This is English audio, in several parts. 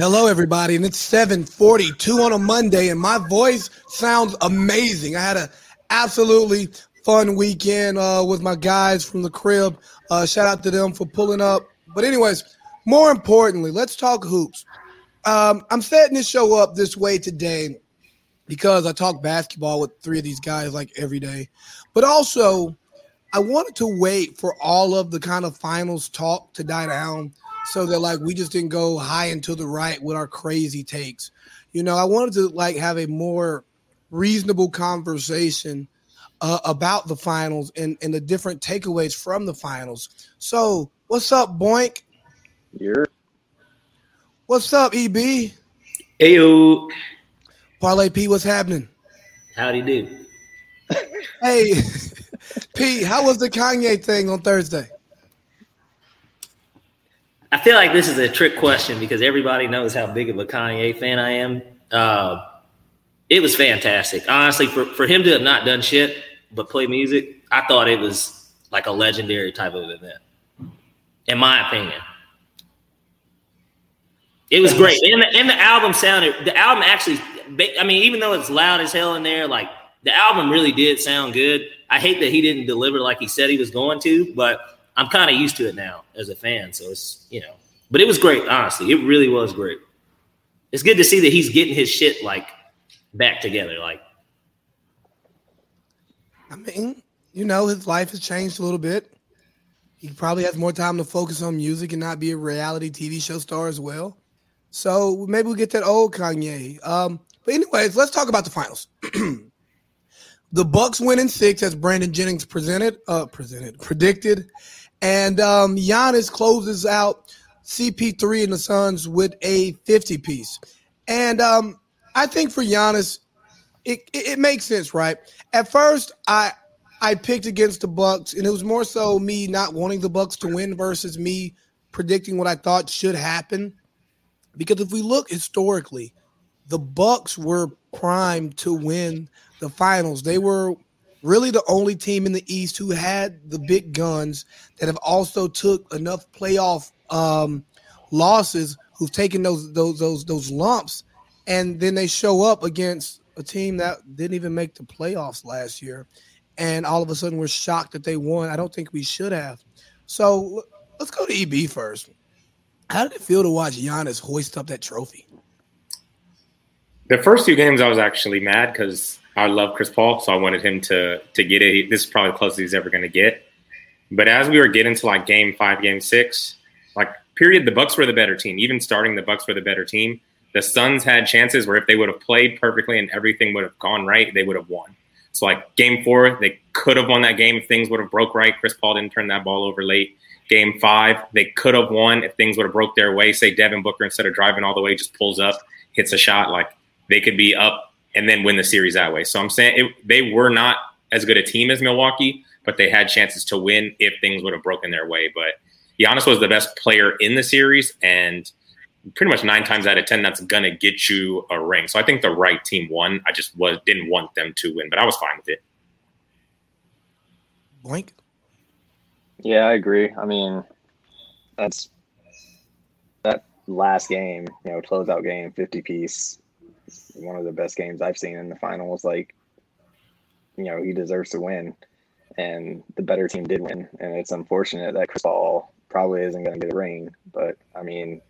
Hello, everybody, and it's 7:42 on a Monday, and my voice sounds amazing. I had a absolutely fun weekend uh, with my guys from the crib. Uh, shout out to them for pulling up. But anyways, more importantly, let's talk hoops. Um, I'm setting this show up this way today because I talk basketball with three of these guys like every day, but also I wanted to wait for all of the kind of finals talk to die down so that like we just didn't go high and to the right with our crazy takes. You know, I wanted to like have a more reasonable conversation uh, about the finals and, and the different takeaways from the finals. So, what's up, Boink? You're. What's up, EB? Heyo. Parlay P, what's happening? Howdy do. Hey, P, how was the Kanye thing on Thursday? I feel like this is a trick question because everybody knows how big of a Kanye fan I am. Uh, it was fantastic. Honestly, for, for him to have not done shit but play music, I thought it was like a legendary type of event, in my opinion. It was great. And the, and the album sounded, the album actually, I mean, even though it's loud as hell in there, like the album really did sound good. I hate that he didn't deliver like he said he was going to, but I'm kind of used to it now as a fan. So it's you know, but it was great. Honestly, it really was great. It's good to see that he's getting his shit like back together. Like, I mean, you know, his life has changed a little bit. He probably has more time to focus on music and not be a reality TV show star as well. So maybe we'll get that old Kanye. Um, but anyways, let's talk about the finals. the Bucks win in six, as Brandon Jennings presented, uh, presented, predicted, and um, Giannis closes out CP3 and the Suns with a 50 piece. And um, I think for Giannis, it, it, it makes sense, right? At first, I I picked against the Bucks, and it was more so me not wanting the Bucks to win versus me predicting what I thought should happen. Because if we look historically, the Bucks were primed to win the finals. They were really the only team in the East who had the big guns that have also took enough playoff um, losses, who've taken those those those those lumps, and then they show up against a team that didn't even make the playoffs last year, and all of a sudden we're shocked that they won. I don't think we should have. So let's go to EB first. How did it feel to watch Giannis hoist up that trophy? The first two games, I was actually mad because I love Chris Paul, so I wanted him to to get it. This is probably the closest he's ever going to get. But as we were getting to like game five, game six, like period, the Bucks were the better team. Even starting, the Bucks were the better team. The Suns had chances where if they would have played perfectly and everything would have gone right, they would have won. So like game four, they could have won that game if things would have broke right. Chris Paul didn't turn that ball over late. Game five, they could have won if things would have broke their way. Say Devin Booker instead of driving all the way, just pulls up, hits a shot. Like they could be up and then win the series that way. So I'm saying it, they were not as good a team as Milwaukee, but they had chances to win if things would have broken their way. But Giannis was the best player in the series, and pretty much nine times out of ten, that's gonna get you a ring. So I think the right team won. I just was didn't want them to win, but I was fine with it. Blink. Yeah, I agree. I mean, that's that last game, you know, closeout game, fifty piece one of the best games I've seen in the finals. Like, you know, he deserves to win, and the better team did win. And it's unfortunate that Chris Paul probably isn't going to get a ring, but I mean,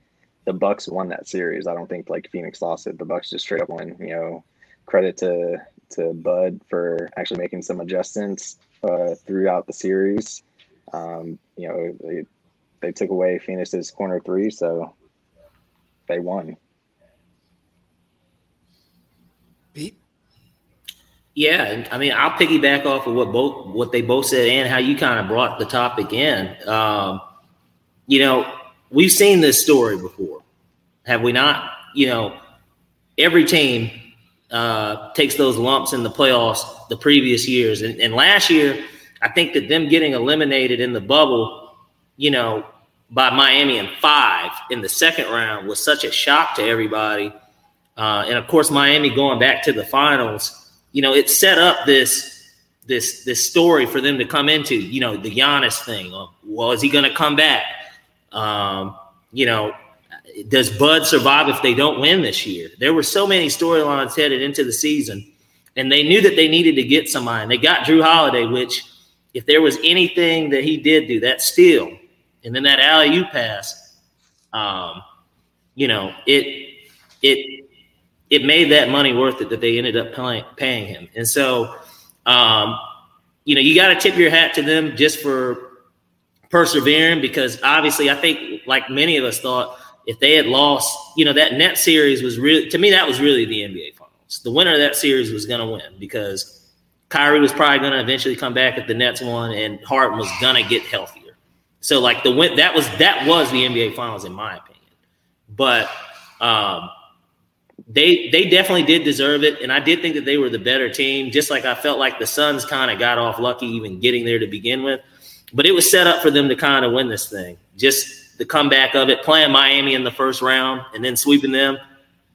the Bucks won that series. I don't think like Phoenix lost it. The Bucks just straight up won. You know, credit to to Bud for actually making some adjustments uh, throughout the series. Um, you know, they, they took away Phoenix's corner three, so they won. Pete? Yeah, I mean, I'll piggyback off of what both what they both said and how you kind of brought the topic in. Um, you know, we've seen this story before, have we not? You know, every team uh, takes those lumps in the playoffs the previous years, and, and last year, I think that them getting eliminated in the bubble, you know, by Miami in five in the second round was such a shock to everybody uh, and of course Miami going back to the finals, you know, it set up this this this story for them to come into. You know, the Giannis thing. well, is he going to come back? Um, you know, does Bud survive if they don't win this year? There were so many storylines headed into the season, and they knew that they needed to get somebody. And they got Jrue Holiday, which, if there was anything that he did do, that steal, and then that alley oop pass, um, you know, it it it made that money worth it that they ended up paying, paying him. And so, um, you know, you got to tip your hat to them just for persevering because obviously, I think like many of us thought if they had lost, you know, that net series was really to me that was really the NBA finals. The winner of that series was going to win because Kyrie was probably going to eventually come back if the Nets won, and Harden was going to get healthier. So like the win that was that was the NBA finals in my opinion, but um, they they definitely did deserve it, and I did think that they were the better team. Just like I felt like the Suns kind of got off lucky even getting there to begin with, but it was set up for them to kind of win this thing. Just the comeback of it, playing Miami in the first round and then sweeping them.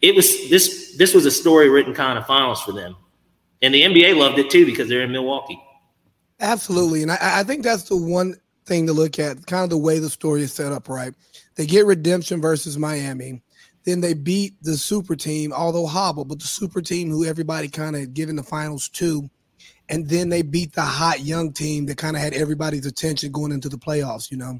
It was this this was a story written kind of finals for them. And the NBA loved it too because they're in Milwaukee. Absolutely. And I, I think that's the one thing to look at, kind of the way the story is set up, right? They get redemption versus Miami. Then they beat the super team, although hobble, but the super team who everybody kind of given the finals to. And then they beat the hot young team that kind of had everybody's attention going into the playoffs, you know.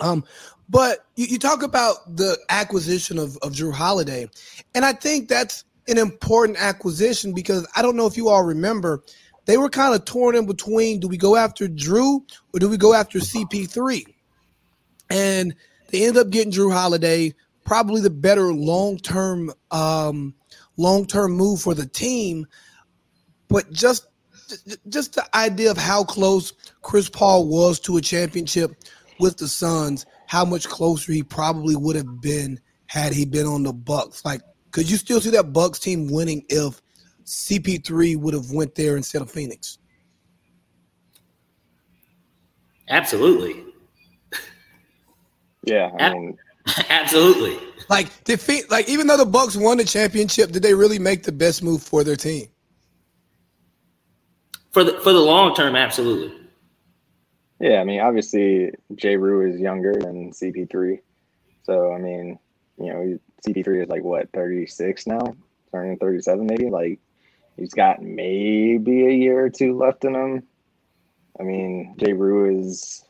Um, but you, you talk about the acquisition of, of Jrue Holiday, and I think that's an important acquisition because I don't know if you all remember, they were kind of torn in between do we go after Jrue or do we go after CP3? And they end up getting Jrue Holiday, probably the better long term um, long term move for the team. But just just the idea of how close Chris Paul was to a championship with the Suns, how much closer he probably would have been had he been on the Bucks. Like, could you still see that Bucks team winning if CP3 would have went there instead of Phoenix? Absolutely. Yeah, I mean, absolutely. Like, defeat. Like, even though the Bucks won the championship, did they really make the best move for their team? For the for the long term, absolutely. Yeah, I mean, obviously, Jrue is younger than CP3. So, I mean, you know, CP3 is like what, 36 now? Turning 37, maybe? Like, he's got maybe a year or two left in him. I mean, Jrue is,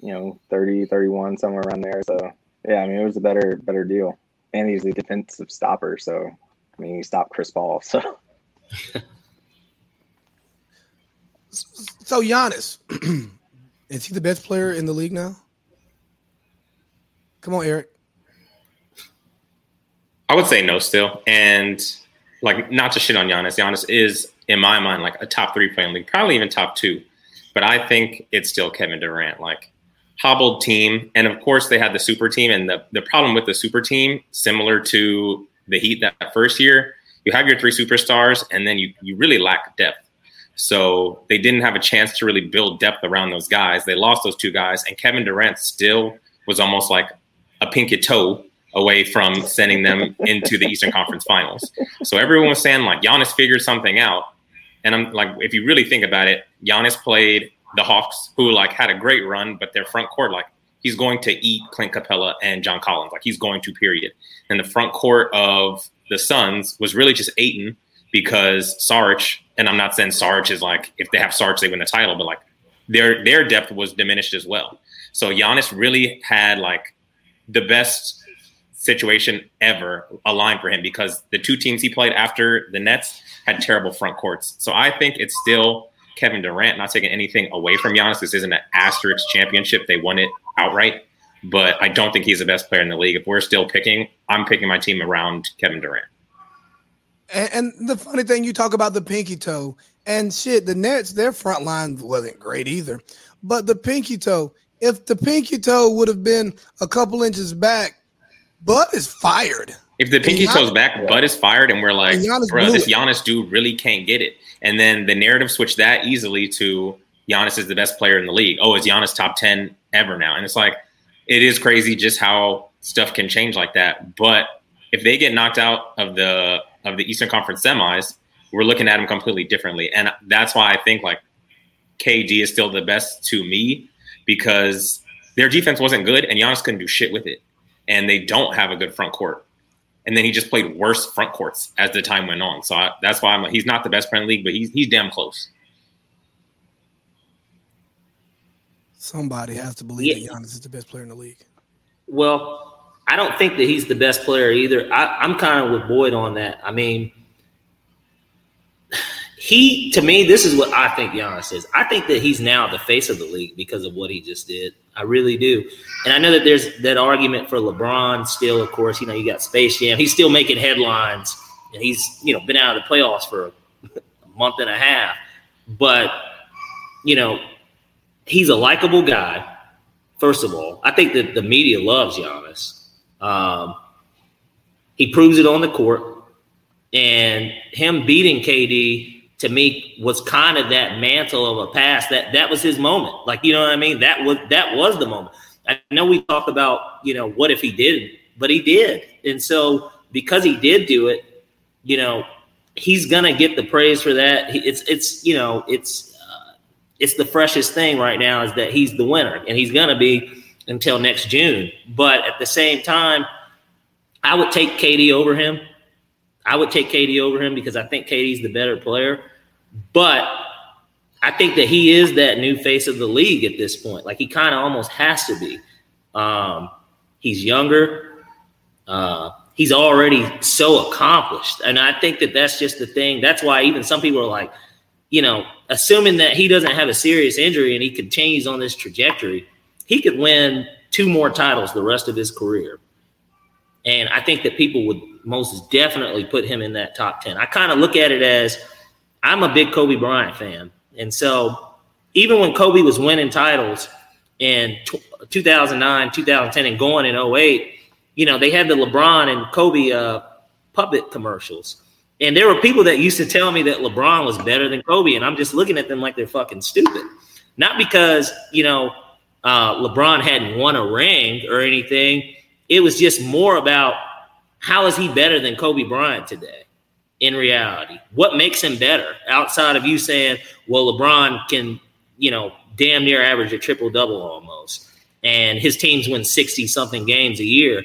you know, 30, 31, somewhere around there. So, yeah, I mean, it was a better, better deal. And he's a defensive stopper. So, I mean, he stopped Chris Paul. So, so Giannis. Is he the best player in the league now? Come on, Eric. I would say no still. And like not to shit on Giannis. Giannis is, in my mind, like a top three player in the league, probably even top two. But I think it's still Kevin Durant. Like hobbled team. And of course they had the super team. And the, the problem with the super team, similar to the Heat that first year, you have your three superstars and then you, you really lack depth. So they didn't have a chance to really build depth around those guys. They lost those two guys, and Kevin Durant still was almost like a pinky toe away from sending them into the Eastern Conference Finals. So everyone was saying like Giannis figured something out, and I'm like, if you really think about it, Giannis played the Hawks, who like had a great run, but their front court like he's going to eat Clint Capela and John Collins, like he's going to period. And the front court of the Suns was really just Ayton because Sarge and I'm not saying Sarge is like if they have Sarge they win the title, but like their their depth was diminished as well. So Giannis really had like the best situation ever aligned for him because the two teams he played after the Nets had terrible front courts. So I think it's still Kevin Durant, not taking anything away from Giannis. This isn't an asterisk championship. They won it outright. But I don't think he's the best player in the league. If we're still picking, I'm picking my team around Kevin Durant. And, and, the funny thing, you talk about the pinky toe and shit. The Nets, their front line wasn't great either. But the pinky toe, if the pinky toe would have been a couple inches back, Bud is fired. If the pinky Giannis, toe's back, yeah. Bud is fired, and we're like, and bro, this it. Giannis dude really can't get it. And then the narrative switched that easily to Giannis is the best player in the league. Oh, is Giannis top 10 ever now? And it's like, it is crazy just how stuff can change like that. But if they get knocked out of the of the Eastern Conference semis, we're looking at them completely differently. And that's why I think like KD is still the best to me because their defense wasn't good and Giannis couldn't do shit with it. and they don't have a good front court. And then he just played worse front courts as the time went on. So I, that's why I'm, like, he's not the best player in the league, but he's he's damn close. Somebody has to believe yeah. that Giannis is the best player in the league. Well, I don't think that he's the best player either. I, I'm kind of with Boyd on that. I mean, he to me, this is what I think Giannis is. I think that he's now the face of the league because of what he just did. I really do. And I know that there's that argument for LeBron still, of course. You know, you got Space Jam. He's still making headlines, and he's you know been out of the playoffs for a month and a half. But you know, he's a likable guy. First of all, I think that the media loves Giannis. Um, he proves it on the court, and him beating KD to me was kind of that mantle of a pass that that was his moment. Like you know what I mean? That was that was the moment. I know we talk about you know what if he didn't, but he did, and so because he did do it, you know he's gonna get the praise for that. It's it's you know it's uh, it's the freshest thing right now is that he's the winner, and he's gonna be until next June. But at the same time, I would take KD over him. I would take KD over him because I think KD's the better player. But I think that he is that new face of the league at this point. Like he kind of almost has to be. Um, he's younger. Uh, he's already so accomplished, and I think that that's just the thing. That's why even some people are like, you know, assuming that he doesn't have a serious injury and he continues on this trajectory, he could win two more titles the rest of his career. And I think that people would most definitely put him in that top 10. I kind of look at it as I'm a big Kobe Bryant fan. And so even when Kobe was winning titles in 2009, 2010, and going in 08, you know, they had the LeBron and Kobe uh, puppet commercials. And there were people that used to tell me that LeBron was better than Kobe. And I'm just looking at them like they're fucking stupid. Not because, you know, uh, LeBron hadn't won a ring or anything. It was just more about how is he better than Kobe Bryant today? In reality? What makes him better outside of you saying, well, LeBron can, you know, damn near average a triple double almost, and his teams win 60 something games a year?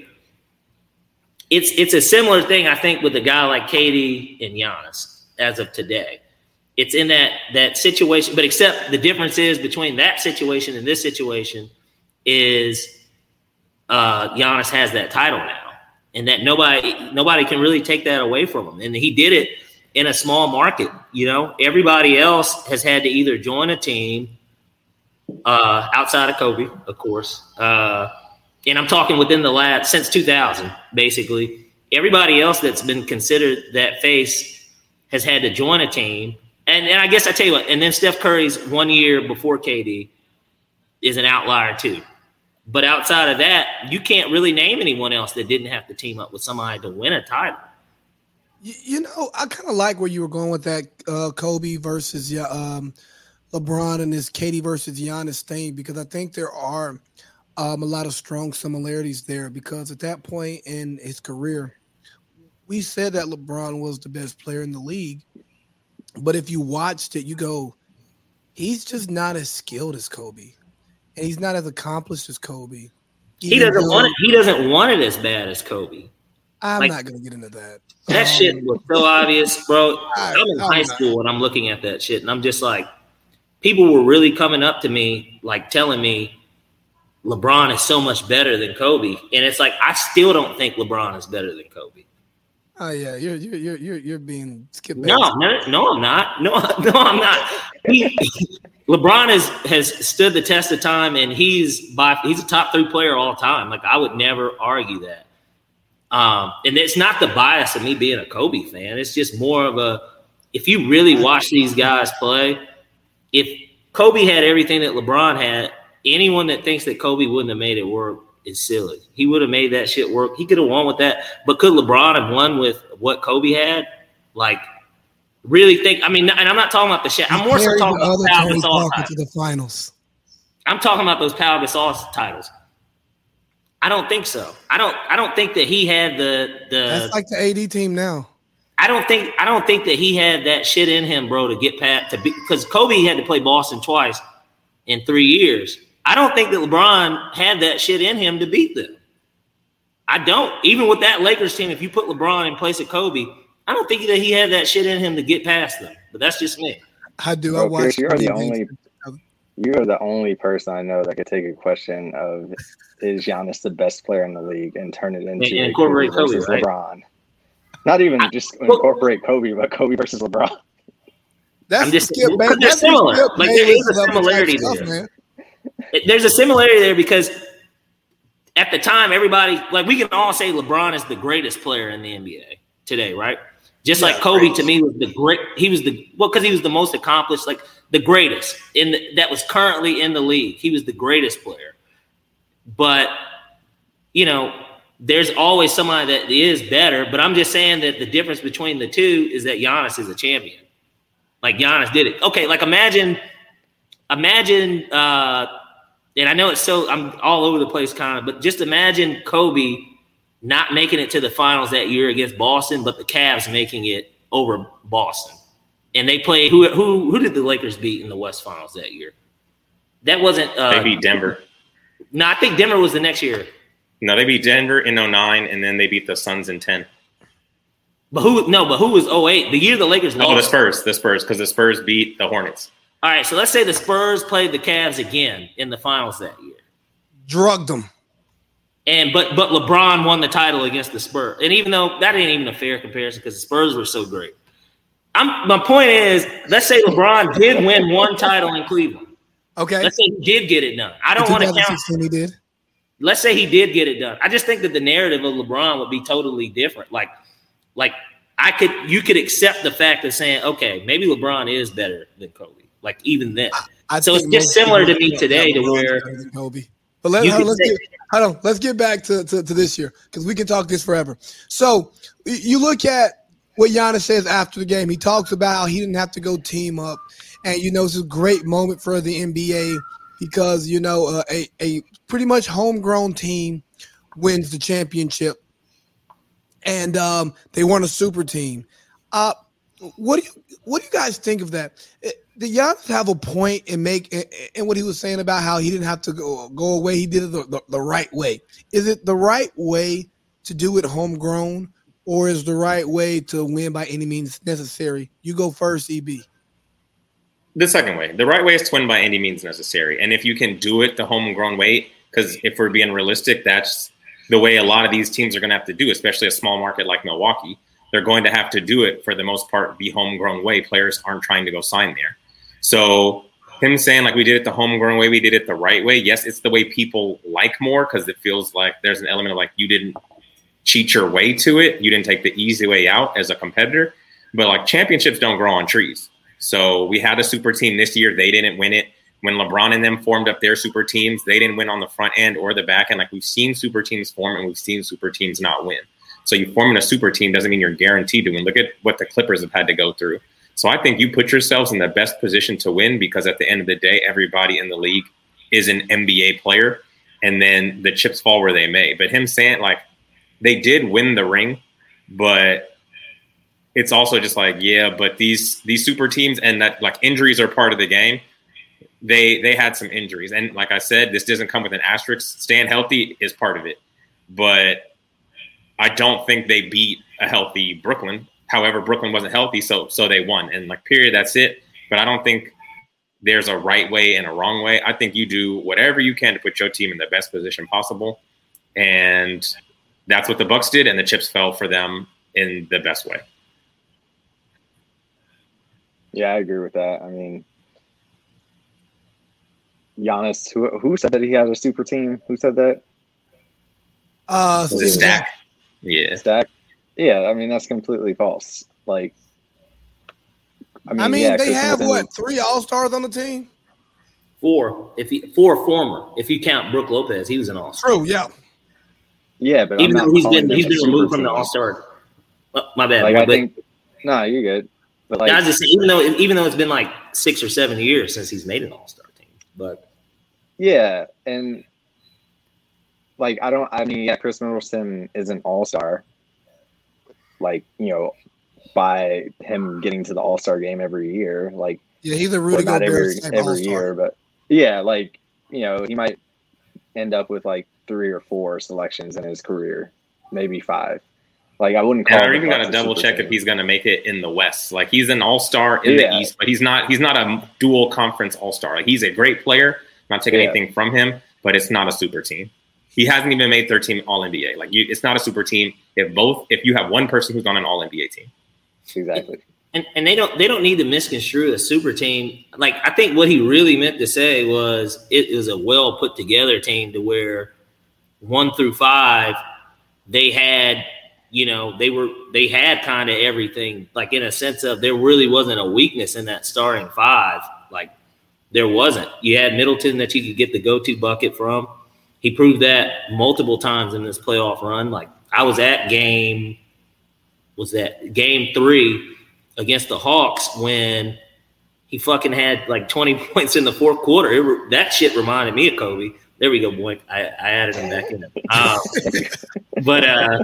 It's it's a similar thing, I think, with a guy like KD and Giannis as of today. It's in that that situation, but except the difference is between that situation and this situation is uh Giannis has that title now and that nobody nobody can really take that away from him. And he did it in a small market. You know, everybody else has had to either join a team uh, outside of Kobe, of course, uh, and I'm talking within the last since 2000, basically. Everybody else that's been considered that face has had to join a team. And, and I guess I tell you what, and then Steph Curry's one year before KD is an outlier too. But outside of that, you can't really name anyone else that didn't have to team up with somebody to win a title. You, you know, I kind of like where you were going with that uh, Kobe versus um, LeBron and this KD versus Giannis thing because I think there are um, a lot of strong similarities there because at that point in his career, we said that LeBron was the best player in the league. But if you watched it, you go, he's just not as skilled as Kobe and he's not as accomplished as Kobe. He doesn't though, want it. He doesn't want it as bad as Kobe. I'm like, not gonna get into that. That um, shit was so obvious, bro. I, am in I'm high not. school and I'm looking at that shit, and I'm just like, people were really coming up to me, like telling me LeBron is so much better than Kobe, and it's like I still don't think LeBron is better than Kobe. Oh yeah, you're you're you're you're being skipped. No, no, no, I'm not. No, no, I'm not. He, LeBron has has stood the test of time, and he's by he's a top three player all time. Like I would never argue that. Um, and it's not the bias of me being a Kobe fan. It's just more of a if you really watch these guys play, if Kobe had everything that LeBron had, anyone that thinks that Kobe wouldn't have made it work is silly. He would have made that shit work. He could have won with that. But could LeBron have won with what Kobe had? Like really think. I mean, and I'm not talking about the shit. I'm more so talking about Gasol to the finals. I'm talking about those Pau Gasol titles. I don't think so. I don't. I don't think that he had the the. That's like the AD team now. I don't think. I don't think that he had that shit in him, bro, to get past to be because Kobe had to play Boston twice in three years. I don't think that LeBron had that shit in him to beat them. I don't. Even with that Lakers team, if you put LeBron in place of Kobe, I don't think that he had that shit in him to get past them. But that's just me. I do. I Bro, Chris, watch. you're the only you are the only person I know that could take a question of is Giannis the best player in the league and turn it into And a incorporate Kobe, versus right? LeBron. Not even just incorporate Kobe, but Kobe versus LeBron. That's I'm just- Skip, because man. they're That's similar. Skip Like, there Bayless a level type similarity stuff, there. man. There's a similarity there because at the time, everybody like we can all say LeBron is the greatest player in the NBA today, right? Just like Kobe to me was the great. He was the well because he was the most accomplished, like the greatest in the, that was currently in the league. He was the greatest player, but you know, there's always somebody that is better. But I'm just saying that the difference between the two is that Giannis is a champion. Like Giannis did it. Okay, like imagine, imagine, uh, and I know it's so I'm all over the place, kind of, but just imagine Kobe not making it to the finals that year against Boston, but the Cavs making it over Boston, and they played who who who did the Lakers beat in the West Finals that year? That wasn't. Uh, They beat Denver. No, I think Denver was the next year. No, they beat Denver in 09, and then they beat the Suns in 10. But who? No, but who was 08? The year the Lakers lost. Oh, the. Spurs. The Spurs, because the Spurs beat the Hornets. All right, so let's say the Spurs played the Cavs again in the finals that year. Drugged them. And but but LeBron won the title against the Spurs. And even though that ain't even a fair comparison because the Spurs were so great. I'm my point is, let's say LeBron did win one title in Cleveland. Okay. Let's say he did get it done. I don't want to count. he did. Let's say he did get it done. I just think that the narrative of LeBron would be totally different. Like, like I could you could accept the fact of saying, okay, maybe LeBron is better than Kobe. Like even then. I So it's just similar to me today to where- Kobe. But let, You hold on, could let's say- get hold on, let's get back to, to, to this year because we can talk this forever. So you look at what Giannis says after the game. He talks about how he didn't have to go team up, and you know it's a great moment for the NBA because you know uh, a a pretty much homegrown team wins the championship, and um, they won a super team. Uh, what do you what do you guys think of that? Eh, Did Giannis have a point in make in what he was saying about how he didn't have to go go away? He did it the, the, the right way. Is it the right way to do it homegrown, or is the right way to win by any means necessary? You go first, EB. The second way. The right way is to win by any means necessary. And if you can do it the homegrown way, because if we're being realistic, that's the way a lot of these teams are going to have to do, especially a small market like Milwaukee. They're going to have to do it for the most part the homegrown way. Players aren't trying to go sign there. So him saying like we did it the homegrown way, we did it the right way. Yes, it's the way people like more because it feels like there's an element of like you didn't cheat your way to it. You didn't take the easy way out as a competitor. But like championships don't grow on trees. So we had a super team this year. They didn't win it. When LeBron and them formed up their super teams, they didn't win on the front end or the back end. Like we've seen super teams form and we've seen super teams not win. So you forming a super team doesn't mean you're guaranteed to win. Look at what the Clippers have had to go through. So I think you put yourselves in the best position to win because at the end of the day, everybody in the league is an NBA player, and then the chips fall where they may. But him saying like they did win the ring, but it's also just like yeah, but these these super teams and that like injuries are part of the game. They they had some injuries, and like I said, this doesn't come with an asterisk. Staying healthy is part of it, but I don't think they beat a healthy Brooklyn. However, Brooklyn wasn't healthy, so so they won. And like period, that's it. But I don't think there's a right way and a wrong way. I think you do whatever you can to put your team in the best position possible, and that's what the Bucks did, and the chips fell for them in the best way. Yeah, I agree with that. I mean, Giannis, who who said that he has a super team? Who said that? Uh, Was it Steven stack? Yeah. Stack. Yeah, I mean that's completely false. Like, I mean, I mean, yeah, they have Middleton- what three All Stars on the team? Four, if he four former, if you count Brook Lopez, he was an all star. True, yeah. Yeah, but Even I'm though not he's calling been them he's a been removed from the all star. Uh, my bad. Like my I bad. think, no, you're good. But like, I was just saying, even though even though it's been like six or seven years since he's made an all star team, but yeah, and like I don't. I mean, yeah, Khris Middleton is an all star. Like you know, by him getting to the all star game every year, like Yeah, he's a well, Rudy not every every All-Star. year, but yeah, like you know, he might end up with like three or four selections in his career. maybe five. Like I wouldn't call. And I even got to double check team. if he's going to make it in the West. Like he's an All Star in yeah. the East, but he's not. He's not a dual conference All Star. Like he's a great player. not taking yeah. anything from him, but it's not a super team. He hasn't even made third team All NBA. Like you, it's not a super team if both. If you have one person who's on an All NBA team. Exactly. And, and they don't they don't need to misconstrue a super team. Like I think what he really meant to say was it is a well put together team to where one through five they had you know they were they had kind of everything like in a sense of there really wasn't a weakness in that starting five like there wasn't you had middleton that you could get the go-to bucket from he proved that multiple times in this playoff run like i was at game was that game three against the Hawks when he fucking had like 20 points in the fourth quarter. That shit reminded me of Kobe. There we go, boy. I, I added him back in. Um, but uh,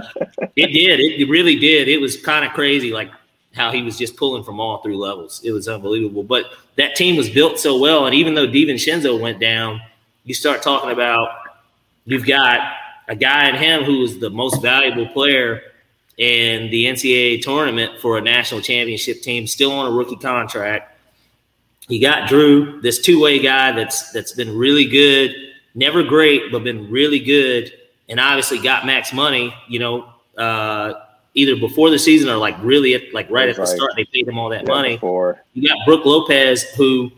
it did. It really did. It was kind of crazy, like how he was just pulling from all three levels. It was unbelievable. But that team was built so well. And even though DiVincenzo went down, you start talking about you've got a guy in him who's the most valuable player – in the NCAA tournament for a national championship team, still on a rookie contract. He got Jrue, this two-way guy that's that's been really good, never great, but been really good, and obviously got max money. You know, uh, either before the season or like really at, like right at the start, they paid him all that yeah, money. Before. You got Brook Lopez, who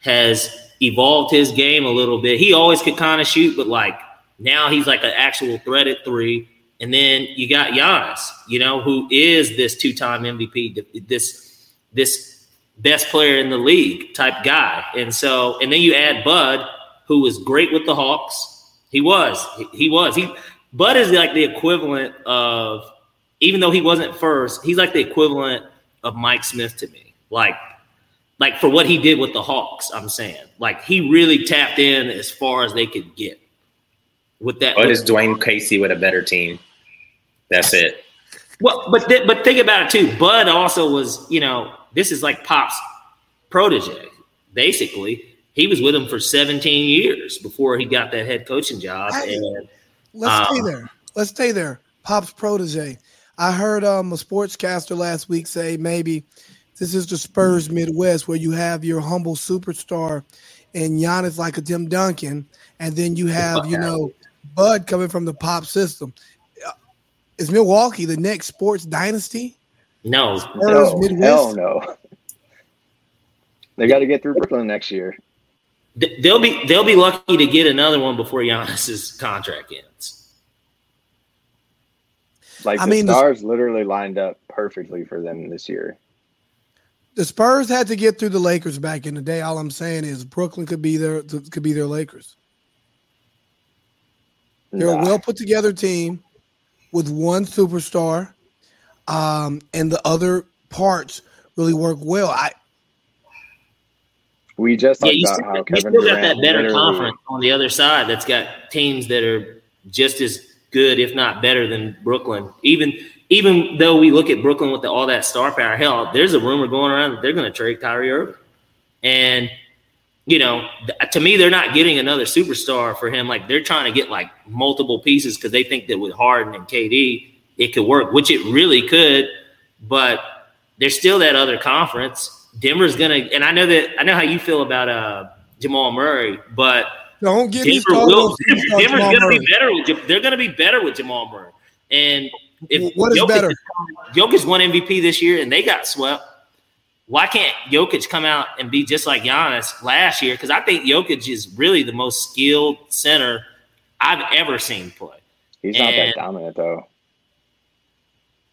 has evolved his game a little bit. He always could kind of shoot, but like now he's like an actual threat at three. And then you got Giannis, you know, who is this two-time MVP, this this best player in the league type guy. And so, and then you add Bud, who was great with the Hawks. He was, he was. He Bud is like the equivalent of, even though he wasn't first, he's like the equivalent of Mike Smith to me. Like, like for what he did with the Hawks, I'm saying, like he really tapped in as far as they could get with that. What is Dwane Casey with a better team? That's it. Well, but th- but think about it too. Bud also was, you know, this is like Pop's protege. Basically, he was with him for 17 years before he got that head coaching job. I, and let's um, stay there. Let's stay there. Pop's protege. I heard um, a sportscaster last week say maybe this is the Spurs Midwest where you have your humble superstar and Giannis like a Tim Duncan, and then you have you know Bud coming from the Pop system uh, is Milwaukee the next sports dynasty? No, Spurs, no Midwest? hell no. They got to get through Brooklyn next year. They'll be they'll be lucky to get another one before Giannis's contract ends. Like I the mean, stars the, literally lined up perfectly for them this year. The Spurs had to get through the Lakers back in the day. All I'm saying is Brooklyn could be their could be their Lakers. They're nah. a well put together team with one superstar, um, and the other parts really work well. I we just yeah, you still, how Kevin still got that better conference on the other side that's got teams that are just as good, if not better, than Brooklyn. Even even though we look at Brooklyn with the, all that star power, hell, there's a rumor going around that they're going to trade Kyrie Irving, and you know, to me, they're not getting another superstar for him. Like they're trying to get like multiple pieces because they think that with Harden and KD, it could work, which it really could. But there's still that other conference. Denver's gonna, and I know that I know how you feel about uh, Jamal Murray, but don't get Denver will. Denver, Denver's gonna Murray. be better. With, they're gonna be better with Jamal Murray. And if what is Jokic, better? Jokic won MVP this year, and they got swept why can't Jokic come out and be just like Giannis last year? Because I think Jokic is really the most skilled center I've ever seen play. He's not that dominant though.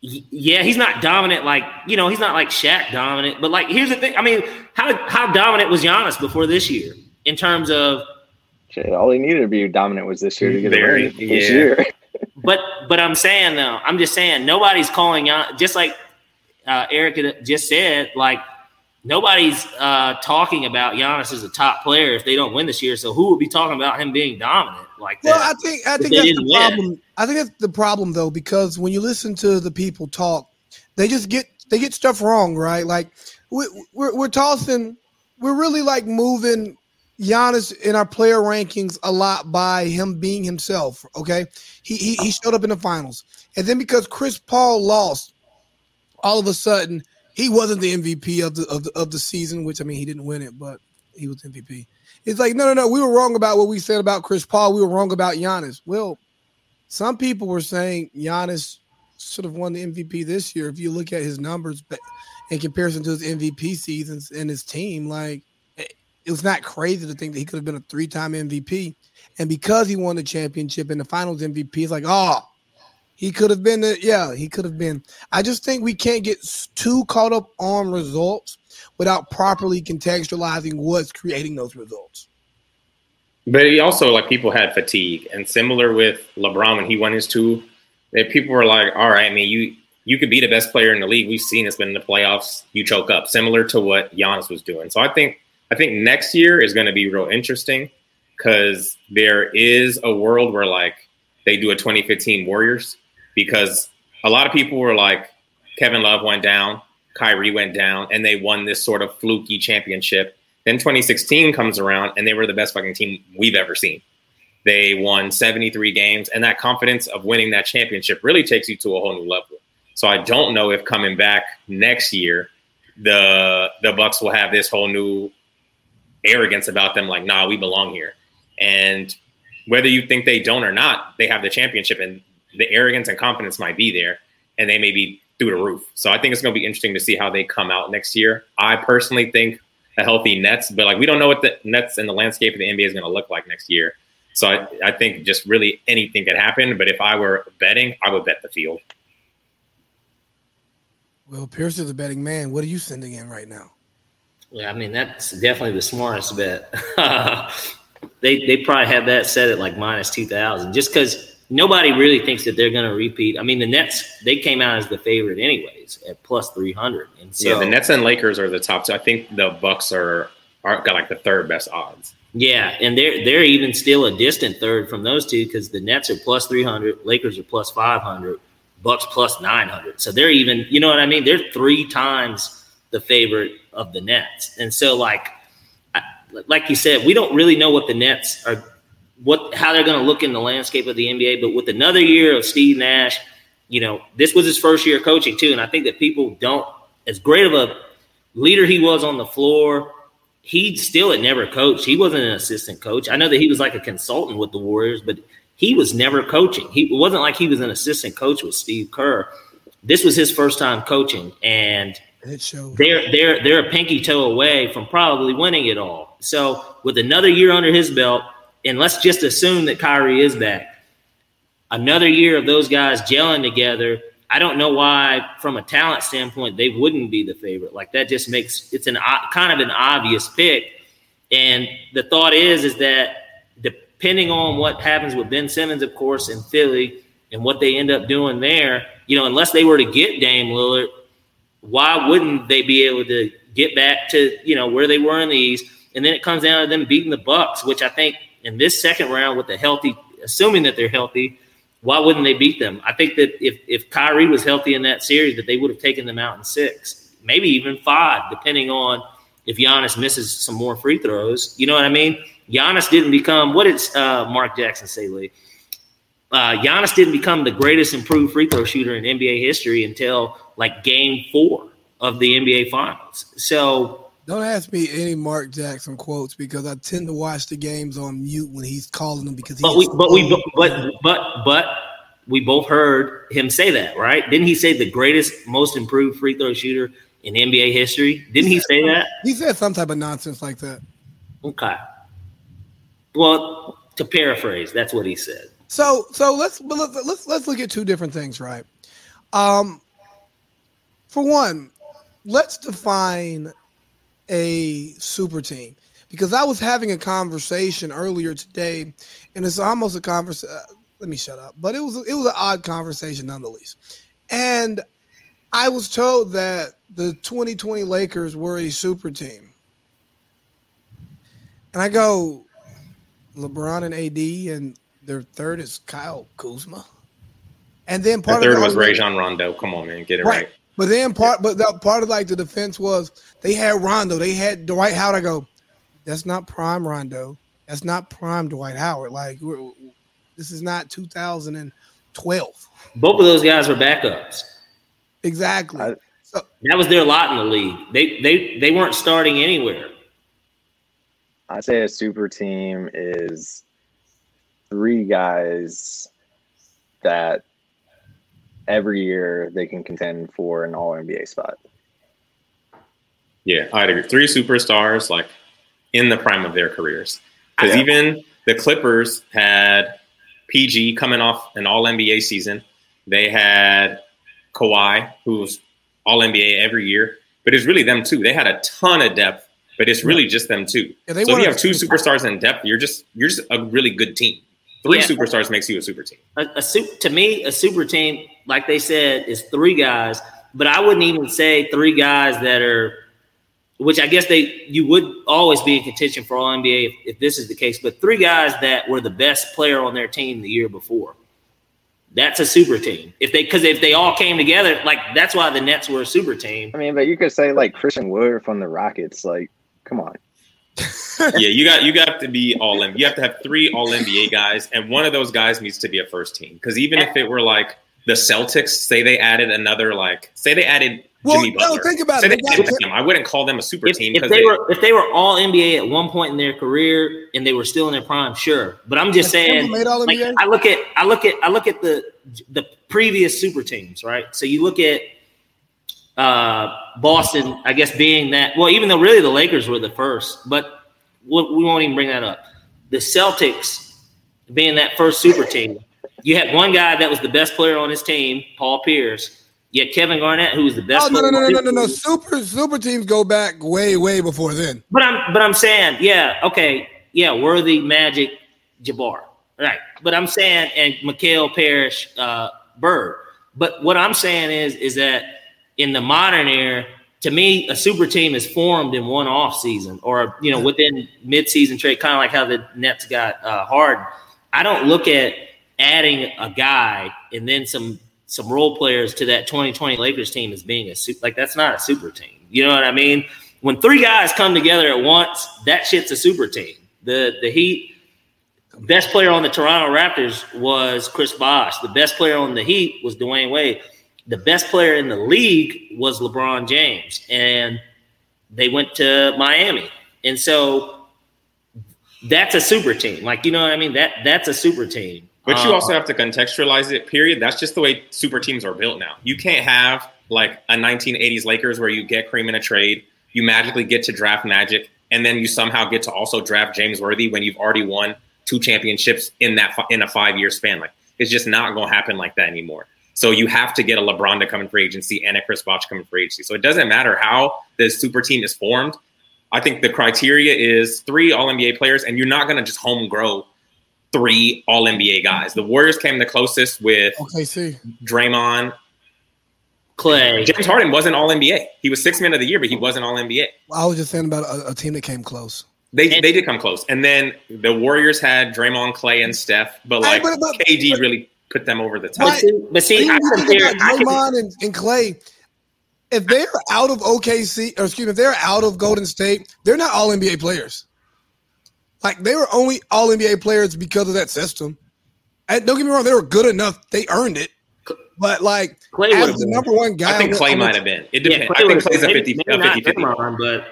Yeah, he's not dominant like you know he's not like Shaq dominant. But like here's the thing: I mean, how how dominant was Giannis before this year in terms of? Shit, all he needed to be dominant was this year to get very, this yeah. year. but but I'm saying though, I'm just saying nobody's calling out just like uh, Eric just said, like nobody's uh, talking about Giannis as a top player if they don't win this year. So who would be talking about him being dominant like that? Well, I think I think that's the problem. Win? I think that's the problem though, because when you listen to the people talk, they just get they get stuff wrong, right? Like we, we're we're tossing, we're really like moving Giannis in our player rankings a lot by him being himself. Okay, he, he he showed up in the finals, and then because Chris Paul lost, all of a sudden he wasn't the MVP of the of the of the season. Which I mean, he didn't win it, but he was MVP. It's like no, no, no. We were wrong about what we said about Chris Paul. We were wrong about Giannis. Well, some people were saying Giannis should have won the MVP this year. If you look at his numbers in comparison to his MVP seasons and his team, like it was not crazy to think that he could have been a three-time MVP. And because he won the championship and the finals MVP, it's like, oh, he could have been yeah, he could have been. I just think we can't get too caught up on results without properly contextualizing what's creating those results. But he also like people had fatigue, and similar with LeBron when he won his two, that people were like, "All right, I mean, you you could be the best player in the league. We've seen it's been in the playoffs. You choke up, similar to what Giannis was doing." So I think I think next year is going to be real interesting because there is a world where like they do a 2015 Warriors because a lot of people were like Kevin Love went down, Kyrie went down, and they won this sort of fluky championship. Then 2016 comes around and they were the best fucking team we've ever seen. They won 73 games, and that confidence of winning that championship really takes you to a whole new level. So I don't know if coming back next year, the the Bucks will have this whole new arrogance about them, like, nah, we belong here. And whether you think they don't or not, they have the championship and the arrogance and confidence might be there and they may be through the roof. So I think it's going to be interesting to see how they come out next year. I personally think a healthy Nets, but like we don't know what the Nets and the landscape of the NBA is going to look like next year. So I, I think just really anything could happen. But if I were betting, I would bet the field. Well, Pierce is a betting man. What are you sending in right now? Yeah, I mean that's definitely the smartest bet. they they probably have that set at like minus two thousand, just because nobody really thinks that they're going to repeat. I mean, the Nets they came out as the favorite anyways at plus three hundred. And so, yeah, the Nets and Lakers are the top two. I think the Bucks are are got like the third best odds. Yeah, and they're they're even still a distant third from those two because the Nets are plus three hundred, Lakers are plus five hundred, Bucks plus nine hundred. So they're even, you know what I mean? They're three times the favorite of the Nets. And so, like, like you said, we don't really know what the Nets are, what how they're going to look in the landscape of the NBA. But with another year of Steve Nash, you know, this was his first year coaching too, and I think that people don't, as great of a leader he was on the floor, he still had never coached. He wasn't an assistant coach. I know that he was like a consultant with the Warriors, but he was never coaching. He it wasn't like he was an assistant coach with Steve Kerr. This was his first time coaching, and. They're they're they're a pinky toe away from probably winning it all. So with another year under his belt, and let's just assume that Kyrie is back, another year of those guys gelling together. I don't know why, from a talent standpoint, they wouldn't be the favorite. Like that just makes it's an kind of an obvious pick. And the thought is, is that depending on what happens with Ben Simmons, of course, in Philly, and what they end up doing there, you know, unless they were to get Dame Lillard, why wouldn't they be able to get back to you know where they were in the East? And then it comes down to them beating the Bucks, which I think in this second round with the healthy, assuming that they're healthy, why wouldn't they beat them? I think that if if Kyrie was healthy in that series, that they would have taken them out in six, maybe even five, depending on if Giannis misses some more free throws. You know what I mean? Giannis didn't become what did uh, Mark Jackson say, Lee? Uh, Giannis didn't become the greatest improved free throw shooter in NBA history until like game four of the NBA Finals. So don't ask me any Mark Jackson quotes because I tend to watch the games on mute when he's calling them because. But we, but we, but but but we both heard him say that, right? Didn't he say the greatest, most improved free throw shooter in NBA history? Didn't he, he say that? He said some type of nonsense like that. Okay. Well, to paraphrase, that's what he said. So so let's let's let's look at two different things, right? Um, for one, let's define a super team because I was having a conversation earlier today, and it's almost a conversation. Uh, let me shut up, but it was it was an odd conversation nonetheless, and I was told that the 2020 Lakers were a super team, and I go, LeBron and AD, and their third is Kyle Kuzma, and then part the third of was Rajon Rondo. Come on, man, get it right. right. But then part, but that part of like the defense was they had Rondo, they had Dwight Howard. I go, That's not prime Rondo. That's not prime Dwight Howard. Like this is not 2012. Both of those guys were backups. Exactly. I, so, that was their lot in the league. They they they weren't starting anywhere. I say a super team is three guys that every year they can contend for an all NBA spot. Yeah, I'd agree. Three superstars like in the prime of their careers. Because even the Clippers had PG coming off an all NBA season. They had Kawhi, who's all NBA every year. But it's really them too. They had a ton of depth, but it's really just them too. Yeah, so if you have two superstars in depth, you're just you're just a really good team. Three yeah. superstars makes you a super team. A, a super, to me, a super team, like they said, is three guys. But I wouldn't even say three guys that are, which I guess they you would always be in contention for all NBA if, if this is the case. But three guys that were the best player on their team the year before. That's a super team. If they because if they all came together, like that's why the Nets were a super team. I mean, but you could say like Christian Wood from the Rockets. Like, come on. yeah, you got you got to be all in. You have to have three all NBA guys, and one of those guys needs to be a first team. Because even if it were like the Celtics, say they added another like, say they added well, Jimmy Butler. No, think about say it. They them, I wouldn't call them a super if, team if they, they, were if they were all NBA at one point in their career and they were still in their prime, sure. But I'm just saying, like, I look at I look at I look at the the previous super teams, right? So you look at uh, Boston, I guess being that, well, even though really the Lakers were the first, but we won't even bring that up. The Celtics being that first super team, you had one guy that was the best player on his team, Paul Pierce. You had Kevin Garnett, who was the best. Oh no, no, no, no, no, no, Super super teams go back way, way before then. But I'm, but I'm saying, yeah, okay, yeah, Worthy, Magic, Jabbar, right? But I'm saying, and McHale, Parish, uh, Bird. But what I'm saying is, is that in the modern era, to me, a super team is formed in one off season or you know within mid season trade, kind of like how the Nets got uh, hard. I don't look at adding a guy and then some some role players to that 2020 Lakers team as being a super like that's not a super team. You know what I mean? When three guys come together at once, that shit's a super team. The the Heat best player on the Toronto Raptors was Chris Bosh. The best player on the Heat was Dwyane Wade the best player in the league was LeBron James, and they went to Miami, and so that's a super team. Like you know what I mean? That that's a super team. But you um, also have to contextualize it. Period. That's just the way super teams are built now. You can't have like a 1980s Lakers where you get Kareem in a trade, you magically get to draft Magic, and then you somehow get to also draft James Worthy when you've already won two championships in that in a five year span. Like it's just not going to happen like that anymore. So you have to get a LeBron to come in free agency and a Chris Bosh come in free agency. So it doesn't matter how the super team is formed. I think the criteria is three All NBA players, and you're not going to just home grow three All NBA guys. The Warriors came the closest with OKC, Draymond, Clay. James Harden wasn't All NBA. He was six man of the year, but he wasn't All NBA. I was just saying about a, a team that came close. They, they did come close, and then the Warriors had Draymond, Clay, and Steph, but like but, but, KD but, really put them over the top. But, see, but see I compare Draymond and, and Clay. If they're out of OKC, or excuse me, if they're out of Golden State, they're not all NBA players. Like they were only all NBA players because of that system. And don't get me wrong, they were good enough; they earned it. But like Clay as the number one guy, I think Clay might have been. It depends. Yeah, I think Clay's a 50 maybe, maybe 50, 50. but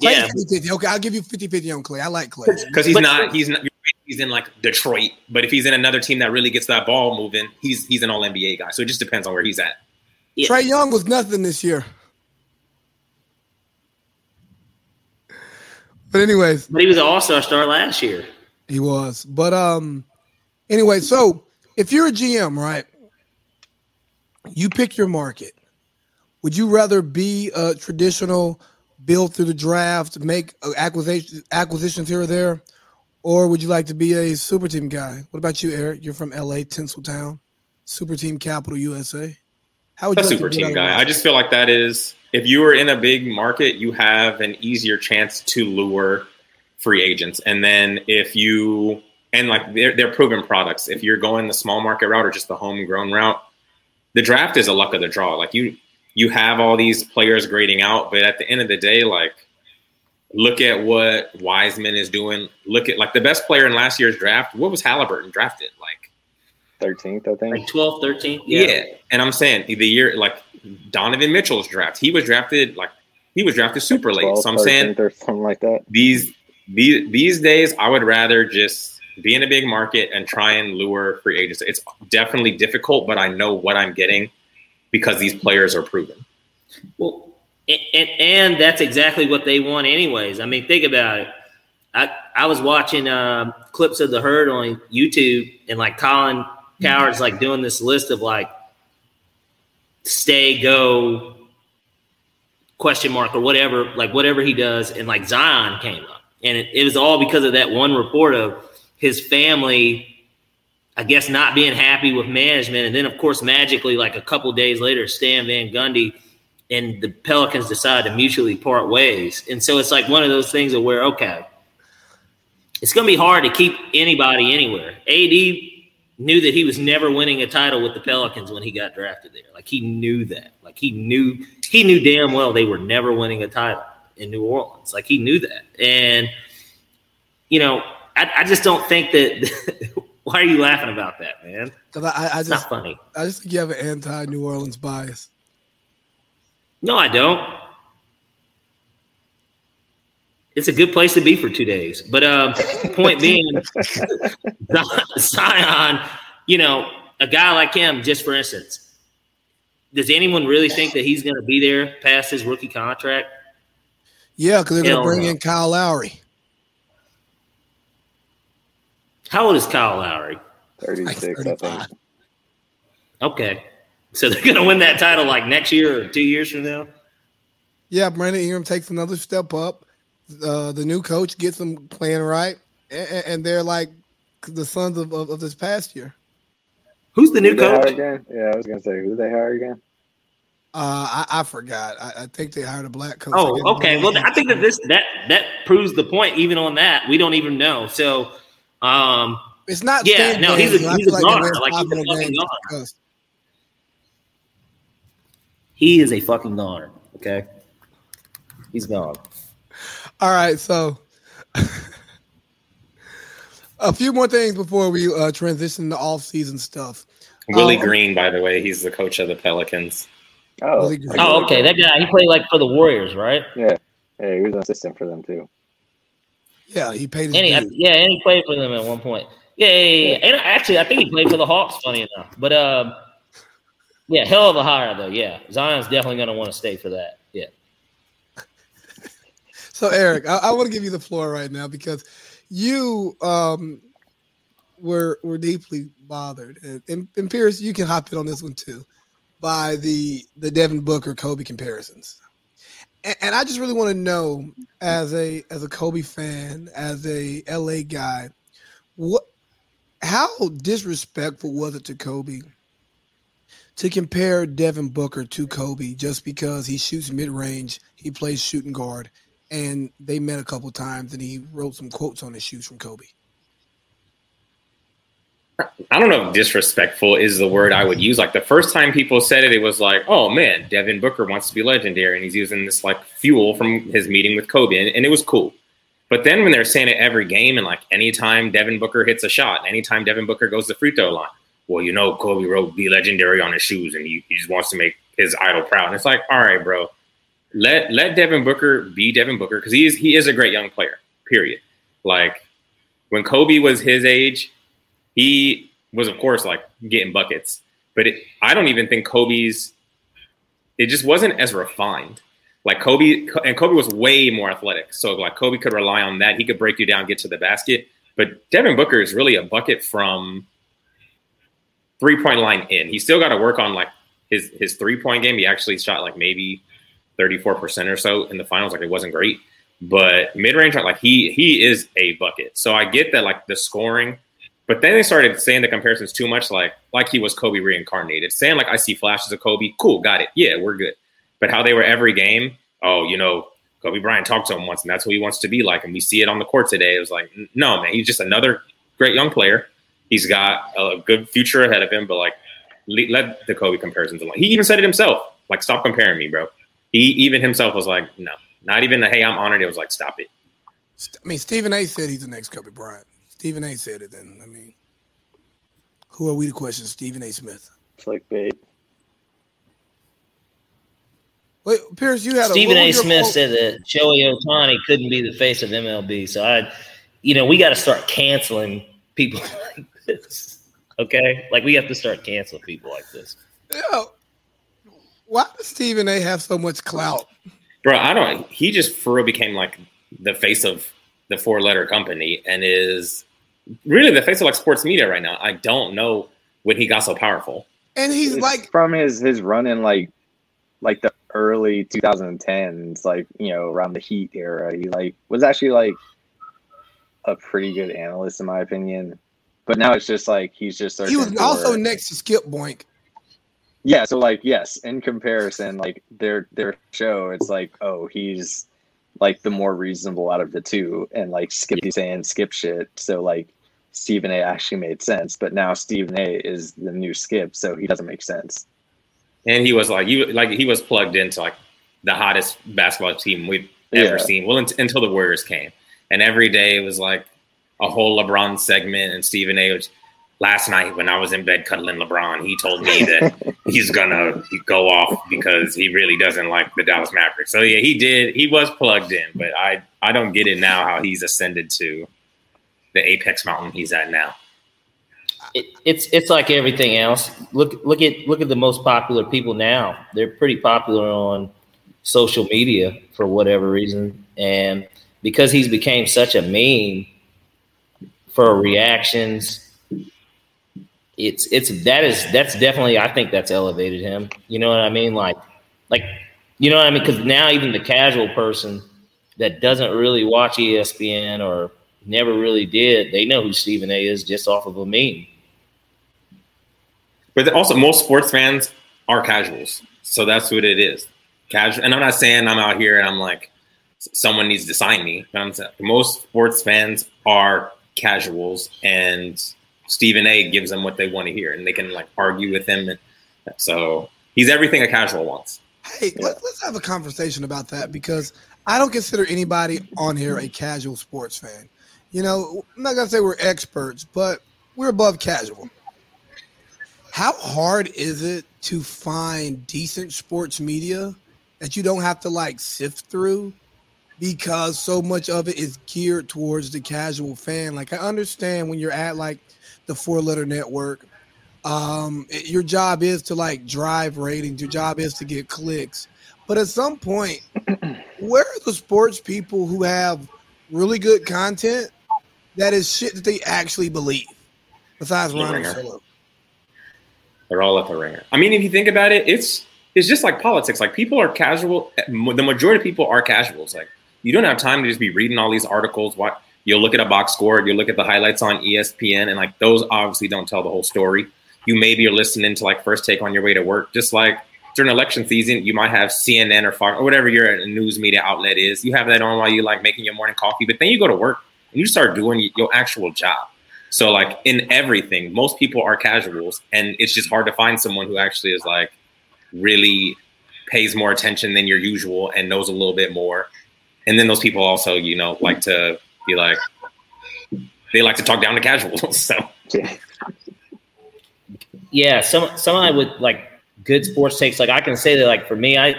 Clay's yeah. 50, 50. Okay, I'll give you 50 50 on Clay. I like Clay. Because he's but, not, he's not, he's in like Detroit, but if he's in another team that really gets that ball moving, he's he's an All NBA guy. So it just depends on where he's at. Yeah. Trae Young was nothing this year. But anyways, but he was an All Star star last year. He was, but um, anyway, so if you're a GM, right, you pick your market. Would you rather be a traditional build through the draft, make acquisitions acquisitions here or there, or would you like to be a super team guy? What about you, Eric? You're from LA, Tinseltown, super team capital USA. How would you a like super team guy? I just feel like that is if you are in a big market, you have an easier chance to lure free agents. And then if you and like they're they're proven products. If you're going the small market route or just the homegrown route, the draft is a luck of the draw. Like you you have all these players grading out, but at the end of the day, like Look at what Wiseman is doing. Look at like the best player in last year's draft. What was Halliburton drafted? Like 13th, I think. Like 12, 13? Yeah. yeah. And I'm saying the year like Donovan Mitchell's draft, he was drafted like he was drafted super late. 12, so I'm saying or something like that. These these these days I would rather just be in a big market and try and lure free agents. It's definitely difficult, but I know what I'm getting because these players are proven. Well, and, and that's exactly what they want, anyways. I mean, think about it. I, I was watching uh, clips of the herd on YouTube, and like Colin Cowherd's like doing this list of like stay, go, question mark, or whatever, like whatever he does, and like Zion came up, and it, it was all because of that one report of his family I guess not being happy with management, and then of course magically, like a couple days later, Stan Van Gundy and the Pelicans decide to mutually part ways. And so it's like one of those things where, okay, it's going to be hard to keep anybody anywhere. AD knew that he was never winning a title with the Pelicans when he got drafted there. Like he knew that. Like he knew he knew damn well they were never winning a title in New Orleans. Like he knew that. And you know, I, I just don't think that. why are you laughing about that, man? Because I, I just not funny. I just think you have an anti New Orleans bias. No, I don't. It's a good place to be for two days. But um, point being, Zion, you know, a guy like him, just for instance, does anyone really think that he's going to be there past his rookie contract? Yeah, because they're going to bring no. in Kyle Lowry. How old is Kyle Lowry? 36, I think. Okay. So they're going to win that title like next year or two years from now. Yeah, Brandon Ingram takes another step up. Uh, the new coach gets them playing right, and, and they're like the sons of, of, of, this past year. Who's the new who coach? Again? Yeah, I was going to say who they hire again. Uh, I, I forgot. I, I, think they hired a black coach. Oh, okay. Well, I think that this that that proves the point. Even on that, we don't even know. So, um, it's not. Yeah, no, he's a, he's a like goner. Like he's a fucking goner. He is a fucking goner. Okay, he's gone. All right, so a few more things before we uh, transition to off-season stuff. Willie um, Green, by the way, he's the coach of the Pelicans. Oh, oh, okay. That guy, he played like for the Warriors, right? Yeah, yeah, he was an assistant for them too. Yeah, he paid. And he, yeah, and he played for them at one point. Yeah, yeah, yeah, and actually, I think he played for the Hawks. Funny enough, but um, yeah, hell of a hire though. Yeah, Zion's definitely going to want to stay for that. So Eric, I, I want to give you the floor right now because you um were were deeply bothered, and, and, and Pierce, you can hop in on this one too, by the the Devin Booker Kobe comparisons. And, and I just really want to know, as a as a Kobe fan, as a LA guy, what how disrespectful was it to Kobe to compare Devin Booker to Kobe just because he shoots mid range, he plays shooting guard, and they met a couple times and he wrote some quotes on his shoes from Kobe. I don't know if disrespectful is the word I would use. Like the first time people said it, it was like, oh man, Devin Booker wants to be legendary and he's using this like fuel from his meeting with Kobe. And, and it was cool. But then when they're saying it every game and like anytime Devin Booker hits a shot, anytime Devin Booker goes to the free throw line, well, you know, Kobe wrote "Be Legendary" on his shoes, and he, he just wants to make his idol proud. And it's like, all right, bro, let let Devin Booker be Devin Booker because he is he is a great young player. Period. Like when Kobe was his age, he was of course like getting buckets, but it, I don't even think Kobe's. It just wasn't as refined. Like Kobe and Kobe was way more athletic, so like Kobe could rely on that. He could break you down, get to the basket. But Devin Booker is really a bucket from three point line in. He still got to work on like his his three point game. He actually shot like maybe thirty four percent or so in the finals. Like it wasn't great, but mid range like he he is a bucket. So I get that like the scoring, but then they started saying the comparisons too much, like like he was Kobe reincarnated, saying like I see flashes of Kobe. Cool, got it. Yeah, we're good. But how they were every game. Oh, you know, Kobe Bryant talked to him once, and that's who he wants to be like, and we see it on the court today. It was like, no, man, he's just another great young player He's got a good future ahead of him, but like let the Kobe comparisons alone. He even said it himself. Like, stop comparing me, bro. He even himself was like, no, Not even the hey, I'm honored. It was like, stop it. I mean, Stephen A. said he's the next Kobe Bryant. Stephen A. said it. Then I mean, who are we to question Stephen A. Smith? Clickbait. Wait, Pierce, you had a Stephen a, A. Smith quote? said that Shohei Ohtani couldn't be the face of MLB. So I, you know, we got to start canceling people like this. Okay, like we have to start canceling people like this. Yeah. Why does Stephen A. have so much clout? Bro, I don't. He just for real became like the face of the four letter company and is really the face of like sports media right now. I don't know when he got so powerful. And he's It's like, from his his run in like like the early 2010s, like you know around the Heat era. He like was actually like a pretty good analyst in my opinion. But now it's just like he's just he was also next to Skip Boink. Yeah. So like yes, in comparison, like their their show, it's like oh he's like the more reasonable out of the two, and like Skip saying skip shit. So like Stephen A. actually made sense, but now Stephen A. is the new Skip, so he doesn't make sense. And he was like, you like he was plugged into like the hottest basketball team we've ever Yeah. seen. Well, unt- until the Warriors came, and every day it was like a whole LeBron segment. And Stephen A. was last night when I was in bed cuddling LeBron, he told me that he's gonna go off because he really doesn't like the Dallas Mavericks. So yeah, he did. He was plugged in, but I I don't get it now how he's ascended to the apex mountain he's at now. It, it's it's like everything else. Look look at look at the most popular people now. They're pretty popular on social media for whatever reason, and because he's became such a meme for reactions, it's it's that is that's definitely I think that's elevated him. You know what I mean? Like like you know what I mean? Because now even the casual person that doesn't really watch ESPN or never really did, they know who Stephen A. is just off of a meme. But also, most sports fans are casuals, so that's what it is. Casual, and I'm not saying I'm out here and I'm like someone needs to sign me. But I'm saying most sports fans are casuals, and Stephen A. gives them what they want to hear, and they can like argue with him. And so he's everything a casual wants. Hey, let, let's have a conversation about that because I don't consider anybody on here a casual sports fan. You know, I'm not gonna say we're experts, but we're above casual. How hard is it to find decent sports media that you don't have to like sift through because so much of it is geared towards the casual fan? Like I understand when you're at like the four letter network um it- your job is to like drive ratings your job is to get clicks but at some point where are the sports people who have really good content that is shit that they actually believe besides The Ron Ringer. Solo? They're all at the ringer. I mean, if you think about it, it's it's just like politics. Like people are casual. The majority of people are casuals. Like you don't have time to just be reading all these articles. What you'll look at a box score, you look at the highlights on ESPN, and like those obviously don't tell the whole story. You maybe are listening to like first take on your way to work. Just like during election season, you might have CNN or Fox or whatever your news media outlet is. You have that on while you like making your morning coffee, but then you go to work and you start doing your actual job. So like in everything, most people are casuals, and it's just hard to find someone who actually is like really pays more attention than your usual and knows a little bit more. And then those people also, you know, like to be like they like to talk down to casuals. So Yeah. Yeah, some i would like good sports takes. Like I can say that, like for me, I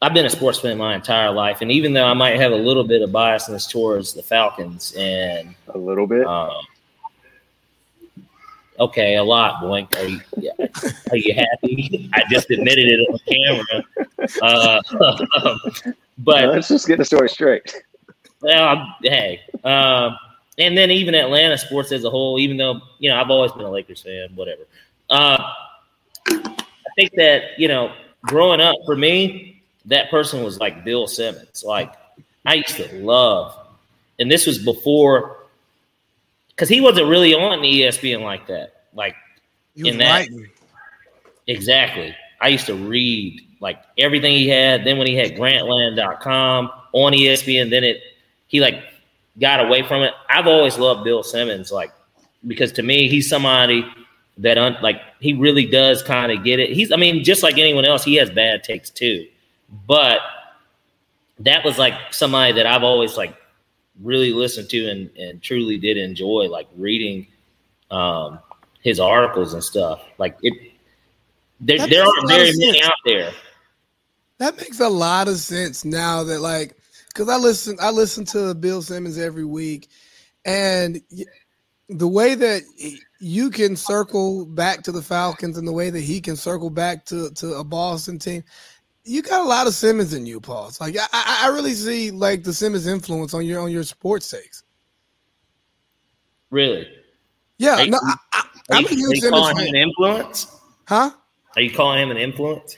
I've been a sports fan my entire life, and even though I might have a little bit of biasness towards the Falcons, and A little bit. um, okay, a lot, Boink. Are you yeah, are you happy? I just admitted it on camera. Uh, but Let's just get the story straight. Well, hey, um, and then even Atlanta sports as a whole, even though you know I've always been a Lakers fan, whatever. Uh, I think that you know, growing up for me, that person was like Bill Simmons. Like I used to love, and this was before because he wasn't really on E ESPN like that. Like In that- writing. Exactly. I used to read like everything he had. Then when he had grantland.com on ESPN, then it he like got away from it. I've always loved Bill Simmons, like because to me he's somebody that un, like he really does kind of get it. He's I mean, just like anyone else, he has bad takes too. But that was like somebody that I've always like really listened to and, and truly did enjoy like reading um, his articles and stuff. Like it, there, there aren't very many out there. That makes a lot of sense now that like because I listen I listen to Bill Simmons every week, and the way that you can circle back to the Falcons and the way that he can circle back to to a Boston team, you got a lot of Simmons in you, Paul. It's like I, I really see like the Simmons influence on your on your sports takes. Really? Yeah. Are no, you, I, am a huge Simmons fan. Him an influence? Huh? Are you calling him an influence?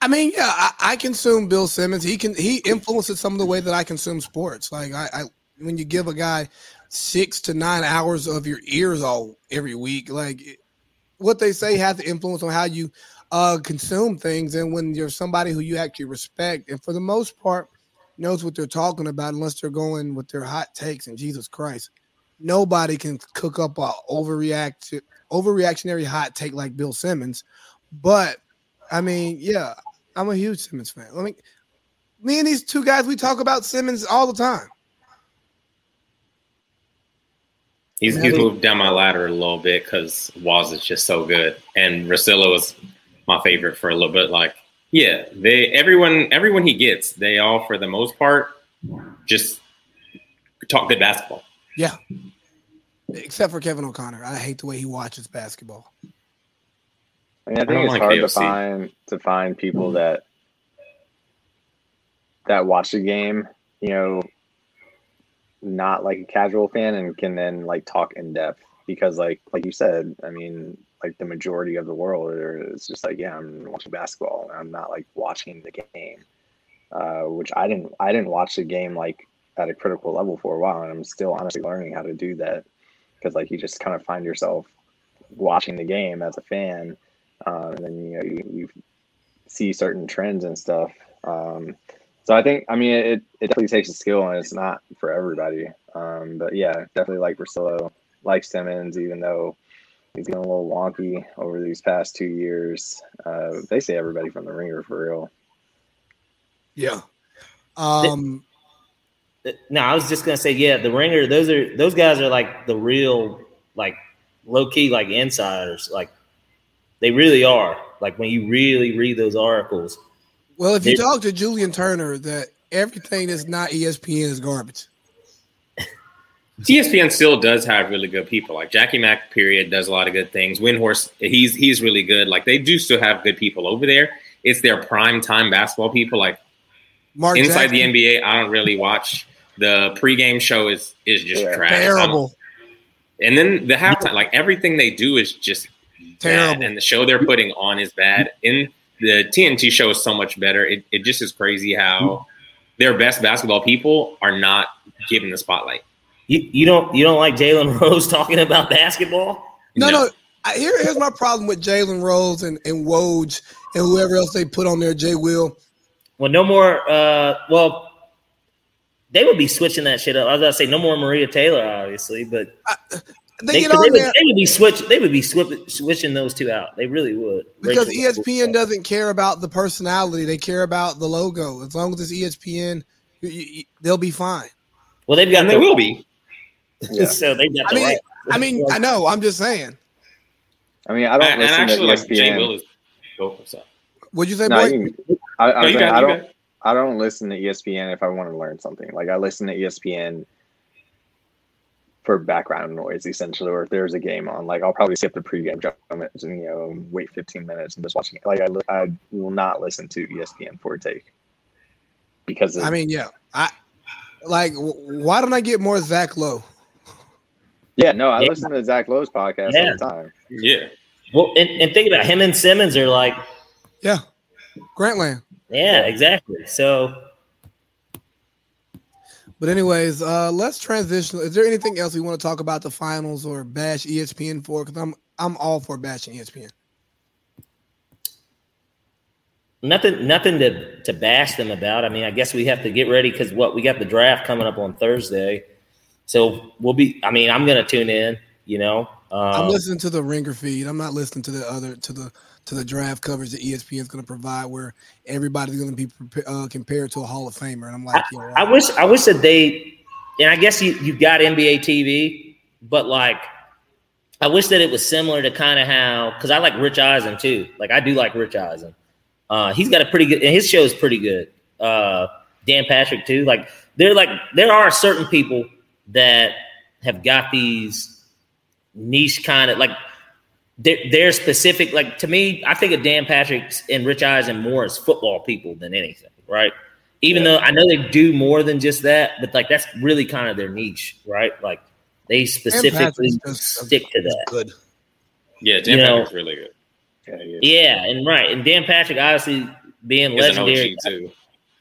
I mean, yeah, I, I, consume Bill Simmons. He can he influences some of the way that I consume sports. Like I, I when you give a guy six to nine hours of your ears all every week, like what they say has the influence on how you uh, consume things. And when you're somebody who you actually respect, and for the most part knows what they're talking about, unless they're going with their hot takes and Jesus Christ, nobody can cook up a overreact overreactionary hot take like Bill Simmons. But I mean, yeah, I'm a huge Simmons fan. Let me, me and these two guys, we talk about Simmons all the time. He's, he's moved down my ladder a little bit because Waz is just so good, and Russillo was my favorite for a little bit. Like, yeah, they everyone everyone he gets, they all for the most part just talk good basketball. Yeah, except for Kevin O'Connor. I hate the way he watches basketball. I, mean, I think I it's like hard KOC. to find to find people that that watch the game, you know, not like a casual fan and can then like talk in depth because like like you said, I mean, like the majority of the world is just like, yeah, I'm watching basketball. And I'm not like watching the game. Uh, which I didn't I didn't watch the game like at a critical level for a while and I'm still honestly learning how to do that because like you just kind of find yourself watching the game as a fan uh, and then you know you, you see certain trends and stuff um, so I think I mean it, it definitely takes a skill and it's not for everybody um, but yeah definitely like Russillo like Simmons even though he's getting a little wonky over these past two years. Uh, they say everybody from the ringer for real. Yeah. Um. No, I was just gonna say, yeah, the ringer. Those are those guys are like the real, like low key, like insiders. Like they really are. Like when you really read those articles. Well, if you talk to Julian Turner, that everything that's not ESPN is garbage. ESPN still does have really good people. Like Jackie Mack, period, does a lot of good things. Windhorst, he's he's really good. Like they do still have good people over there. It's their prime time basketball people. Like Mark inside Jackson. the NBA, I don't really watch. The pregame show is is just yeah, trash. Terrible. And then the halftime, like everything they do is just terrible. Bad, and the show they're putting on is bad. In the TNT show is so much better. It it just is crazy how their best basketball people are not given the spotlight. You, you don't you don't like Jalen Rose talking about basketball? No, no. no. I, here, here's my problem with Jalen Rose and, and Woj and whoever else they put on there, Jay Will. Well, no more. Uh, well, they would be switching that shit up. I was gonna say no more Maria Taylor, obviously, but I, they, they, get on they, would, they would be switch. They would be swip, switching those two out. They really would because Rachel ESPN doesn't care about the personality. They care about the logo. As long as it's ESPN, you, you, they'll be fine. Well, they've got. And they will be. Yeah. so they got I mean, right. I mean, I know. I'm just saying. I mean, I don't and, listen and actually, to ESPN. Like, go for What'd you say, no, boy? I, I, no, I don't. I don't listen to ESPN if I want to learn something. Like I listen to ESPN for background noise, essentially. Or if there's a game on, like I'll probably skip the pregame, jump and you know, wait 15 minutes and just watching it. Like I, I will not listen to ESPN for a take because of, I mean, yeah, I like. Why don't I get more Zach Lowe? Yeah, no, I yeah. listen to Zach Lowe's podcast yeah. all the time. Yeah. Well, and, and think about it, him and Simmons are like, yeah, Grantland. Yeah, exactly. So, but anyways, uh let's transition. Is there anything else we want to talk about the finals or bash ESPN for? Because I'm I'm all for bashing ESPN. Nothing, nothing to to bash them about. I mean, I guess we have to get ready because what we got the draft coming up on Thursday. So we'll be. I mean, I'm going to tune in. You know, um, I'm listening to the Ringer feed. I'm not listening to the other to the to the draft coverage that ESPN is going to provide, where everybody's going to be uh, compared to a Hall of Famer. And I'm like, I, right. I wish, I wish that they, and I guess you you got NBA TV, but like, I wish that it was similar to kind of how because I like Rich Eisen too. Like I do like Rich Eisen. Uh, he's got a pretty good, and his show is pretty good. Uh, Dan Patrick too. Like they're like there are certain people that have got these niche kind of like they're, they're specific. Like to me, I think of Dan Patrick and Rich Eisen more as football people than anything, right? Even yeah. though I know they do more than just that, but like that's really kind of their niche, right? Like they specifically stick to that. Good. Yeah, Dan you Patrick's know, really good. Yeah, yeah, and right, and Dan Patrick obviously being He's legendary too.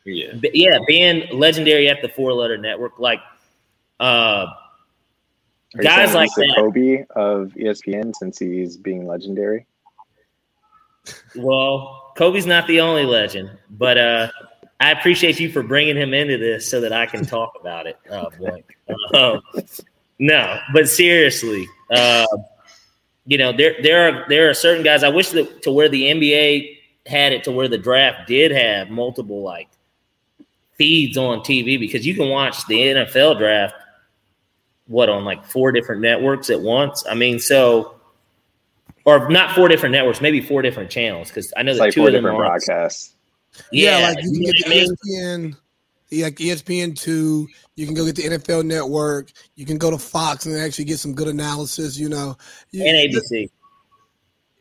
Yeah, yeah, being legendary at the Four Letter Network, like uh, guys like that. Kobe of ESPN since he's being legendary. Well, Kobe's not the only legend, but uh, I appreciate you for bringing him into this so that I can talk about it. Oh boy, uh, no, but seriously, uh, you know there there are there are certain guys. I wish that to where the NBA had it to where the draft did have multiple like feeds on TV because you can watch the NFL draft what on like four different networks at once. I mean, so or not four different networks, maybe four different channels because I know that like two of them are broadcasts. Yeah, yeah, like you can get the ESPN, like ESPN two. You can go get the NFL Network. You can go to Fox and actually get some good analysis. You know, and ABC,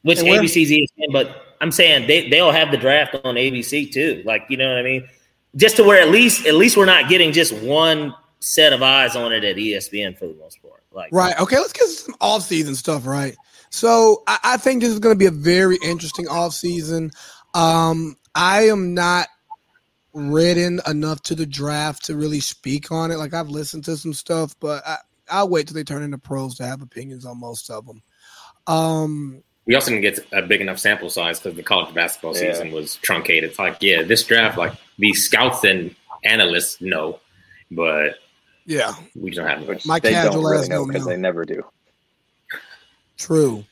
which and ABC's ESPN, but I'm saying they they'll have the draft on ABC too. Like you know what I mean? Just to where at least at least we're not getting just one set of eyes on it at ESPN for the most part. Like right. Okay, let's get some off season stuff. Right. So I, I think this is going to be a very interesting off season. Um, I am not read in enough to the draft to really speak on it. Like I've listened to some stuff, but I, I'll wait till they turn into pros to have opinions on most of them. Um, we also didn't get a big enough sample size because the college basketball yeah. season was truncated. It's like, yeah, this draft, like these scouts and analysts know, but yeah, we don't have which my they don't really know because they never do. True.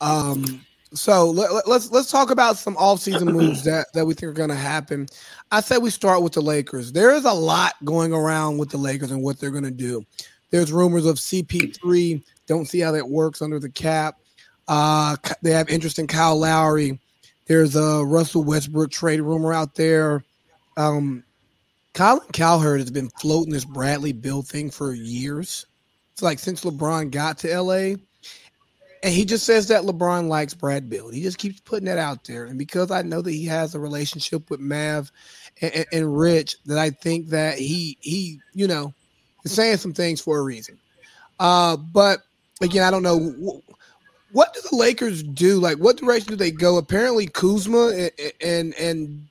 Um, so let, us let's, let's talk about some offseason moves that that we think are going to happen. I said we start with the Lakers. There is a lot going around with the Lakers and what they're going to do. There's rumors of CP3. Don't see how that works under the cap. Uh, they have interest in Kyle Lowry. There's a Russell Westbrook trade rumor out there. Um, Colin Cowherd has been floating this Bradley Beal thing for years. It's like since LeBron got to LA. And he just says that LeBron likes Brad Beal. He just keeps putting that out there. And because I know that he has a relationship with Mav and, and, and Rich, that I think that he he, you know, is saying some things for a reason. Uh, but again, I don't know what do the Lakers do? Like, what direction do they go? Apparently, Kuzma and and, and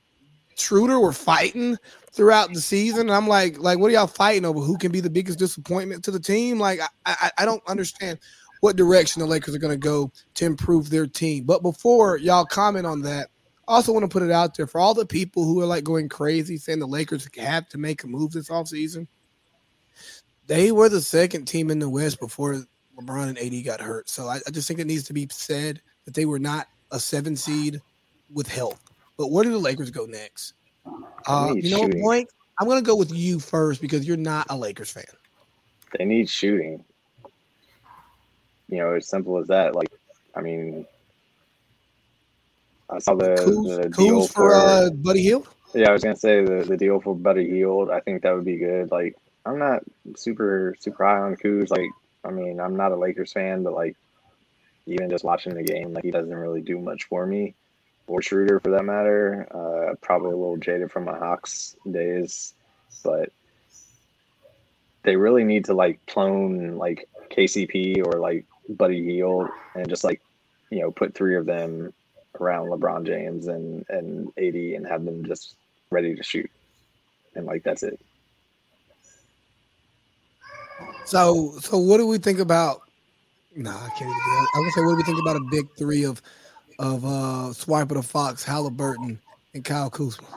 Schroeder were fighting throughout the season. And I'm like, like, what are y'all fighting over? Who can be the biggest disappointment to the team? Like, I, I, I don't understand what direction the Lakers are going to go to improve their team. But before y'all comment on that, I also want to put it out there for all the people who are like going crazy saying the Lakers have to make a move this offseason. They were the second team in the West before LeBron and AD got hurt. So I, I just think it needs to be said that they were not a seven seed with health. But where do the Lakers go next? Uh, you know shooting. what, I'm going to go with you first because you're not a Lakers fan. They need shooting. You know, as simple as that. Like, I mean, I saw the, Kuz, the deal for, for uh, Buddy Hield. Yeah, I was gonna say the, the deal for Buddy Hield. I think that would be good. Like, I'm not super super high on Kuz. Like, I mean, I'm not a Lakers fan, but like, even just watching the game, like he doesn't really do much for me or Schroeder for that matter. Uh, probably a little jaded from my Hawks days, but they really need to like clone like KCP or like Buddy Hield and just like you know put three of them around LeBron James and and AD and have them just ready to shoot, and like that's it. So so what do we think about? Nah, I can't even. I gonna say, what do we think about a big three of of uh, Swiper the Fox, Halliburton, and Kyle Kuzma.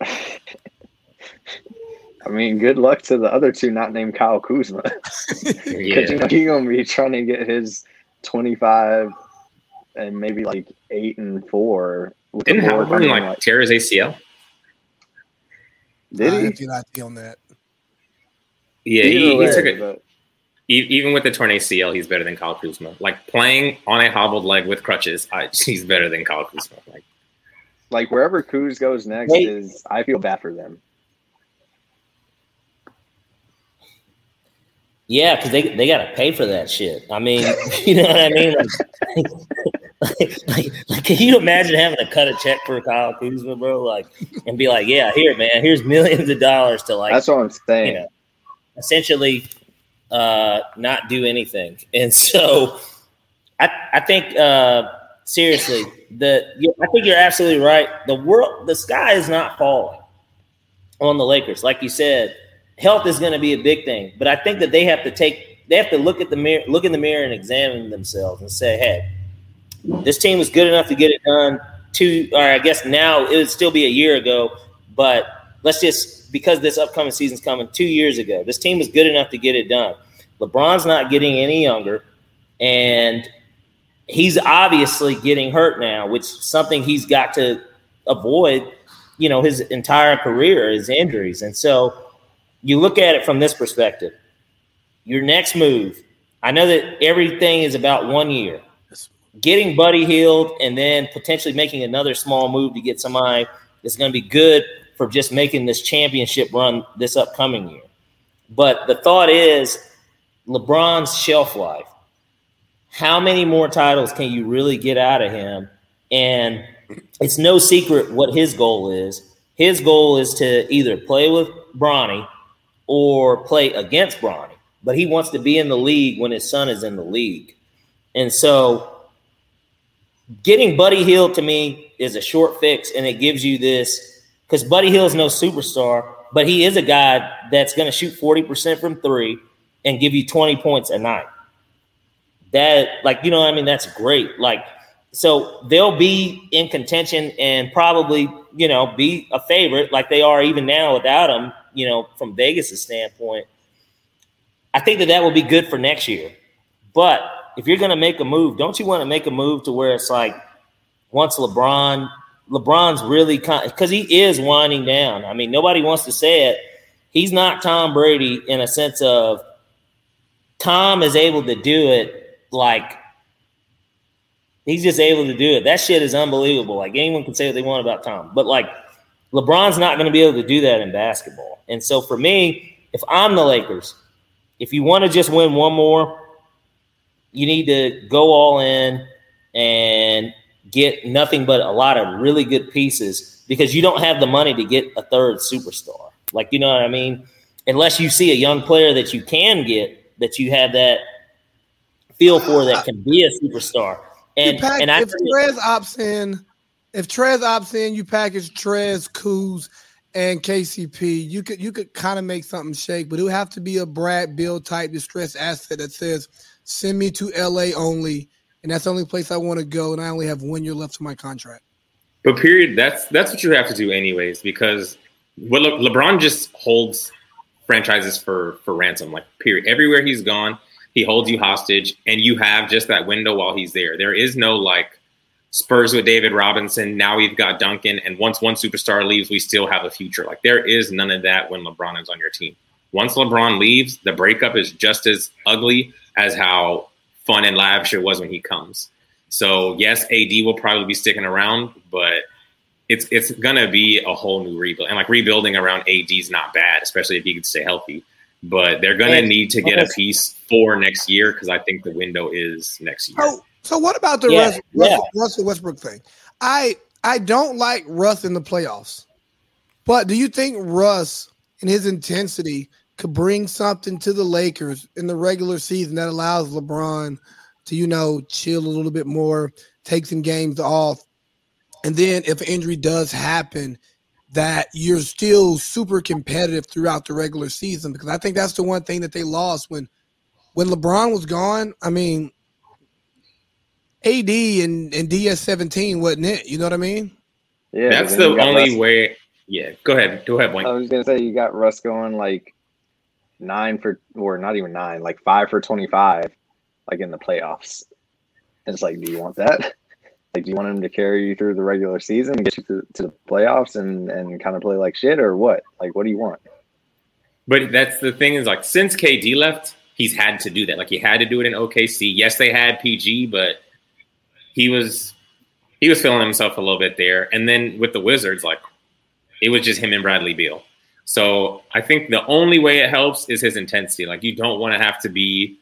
I mean, good luck to the other two not named Kyle Kuzma. Because yeah. you know he's gonna be trying to get his 25 and maybe like eight and four. With Didn't Halliburton like, like tear his ACL? Did he? I did not on that. Yeah, he, way, he, took it. But... Even with the torn ACL, he's better than Kyle Kuzma. Like playing on a hobbled leg with crutches, I, he's better than Kyle Kuzma. Like, like wherever Kuz goes next Wait. is, I feel bad for them. Yeah, because they they got to pay for that shit. I mean, you know what I mean? Like, like, like, like, can you imagine having to cut a check for Kyle Kuzma, bro? Like, and be like, yeah, here, man, here's millions of dollars to like. That's what I'm saying. You know, essentially, uh, not do anything. And so, I I think uh, seriously, the I think you're absolutely right. The world, the sky is not falling on the Lakers, like you said health is going to be a big thing. But I think that they have to take they have to look at the mirror, look in the mirror, and examine themselves and say, "Hey, this team was good enough to get it done." Two, or I guess now it would still be a year ago, but let's just because this upcoming season's coming two years ago. This team was good enough to get it done. LeBron's not getting any younger, and he's obviously getting hurt now, which is something he's got to avoid. You know, his entire career is injuries, and so you look at it from this perspective. Your next move, I know that everything is about one year. Getting Buddy Hield and then potentially making another small move to get somebody that's going to be good for just making this championship run this upcoming year. But the thought is LeBron's shelf life. How many more titles can you really get out of him? And it's no secret what his goal is. His goal is to either play with Bronny or play against Bronny, but he wants to be in the league when his son is in the league. And so getting Buddy Hield to me is a short fix, and it gives you this because Buddy Hield is no superstar, but he is a guy that's going to shoot 40% from three and give you 20 points a night. That, like, you know I mean? That's great. Like, so they'll be in contention and probably, you know, be a favorite like they are even now without him you know, from Vegas' standpoint, I think that that will be good for next year. But if you're going to make a move, don't you want to make a move to where it's like once LeBron, LeBron's really kind because he is winding down. I mean, nobody wants to say it. He's not Tom Brady in a sense of Tom is able to do it like he's just able to do it. That shit is unbelievable. Like anyone can say what they want about Tom, but like LeBron's not going to be able to do that in basketball. And so for me, if I'm the Lakers, if you want to just win one more, you need to go all in and get nothing but a lot of really good pieces because you don't have the money to get a third superstar. Like, you know what I mean? Unless you see a young player that you can get, that you have that feel for that can be a superstar. And, pack, and I, if Trez opts in if Trez opts in, you package Trez, Kuz, and KCP. You could you could kind of make something shake, but it would have to be a Brad Beal type distressed asset that says, "Send me to LA only," and that's the only place I want to go, and I only have one year left to my contract. But period, that's that's what you have to do anyways, because what Le- LeBron just holds franchises for for ransom. Like period, everywhere he's gone, he holds you hostage, and you have just that window while he's there. There is no like Spurs with David Robinson. Now we've got Duncan. And once one superstar leaves, we still have a future. Like there is none of that when LeBron is on your team. Once LeBron leaves, the breakup is just as ugly as how fun and lavish it was when he comes. So yes, AD will probably be sticking around, but it's it's gonna be a whole new rebuild. And like rebuilding around AD is not bad, especially if he can stay healthy. But they're gonna need to get a piece for next year because I think the window is next year. Oh, so what about the yeah, Russell, yeah. Russell Westbrook thing? I I don't like Russ in the playoffs, but do you think Russ and his intensity could bring something to the Lakers in the regular season that allows LeBron to you know chill a little bit more, take some games off, and then if an injury does happen, that you're still super competitive throughout the regular season because I think that's the one thing that they lost when when LeBron was gone. I mean, AD and, and DS17 wasn't it. You know what I mean? Yeah, that's the only Russ. way. Yeah, go ahead. Go ahead, Wayne. I was gonna say you got Russ going like nine for, or not even nine, like five for twenty-five, like in the playoffs. And it's like, do you want that? Like, do you want him to carry you through the regular season, and get you to, to the playoffs, and and kind of play like shit, or what? Like, what do you want? But that's the thing is like since KD left, he's had to do that. Like he had to do it in OKC. Yes, they had PG, but he was he was feeling himself a little bit there. And then with the Wizards, like it was just him and Bradley Beal. So I think the only way it helps is his intensity. Like you don't want to have to be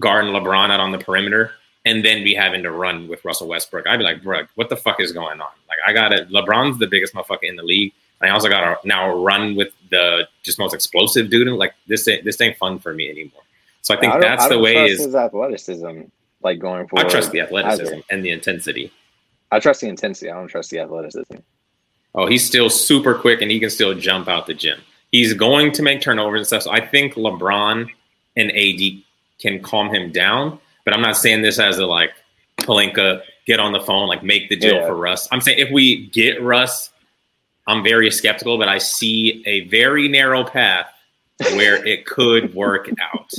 guarding LeBron out on the perimeter and then be having to run with Russell Westbrook. I'd be like, bro, what the fuck is going on? Like I got it. LeBron's the biggest motherfucker in the league. I also got to now run with the just most explosive dude. And Like this, ain't, this ain't fun for me anymore. So I think I that's the way. Is his athleticism like going forward? I trust the athleticism either. and the intensity. I trust the intensity. I don't trust the athleticism. Oh, he's still super quick and he can still jump out the gym. He's going to make turnovers and stuff. So I think LeBron and AD can calm him down. But I'm not saying this as a like Pelinka get on the phone, like make the deal yeah. for Russ. I'm saying if we get Russ, I'm very skeptical, but I see a very narrow path where it could work out.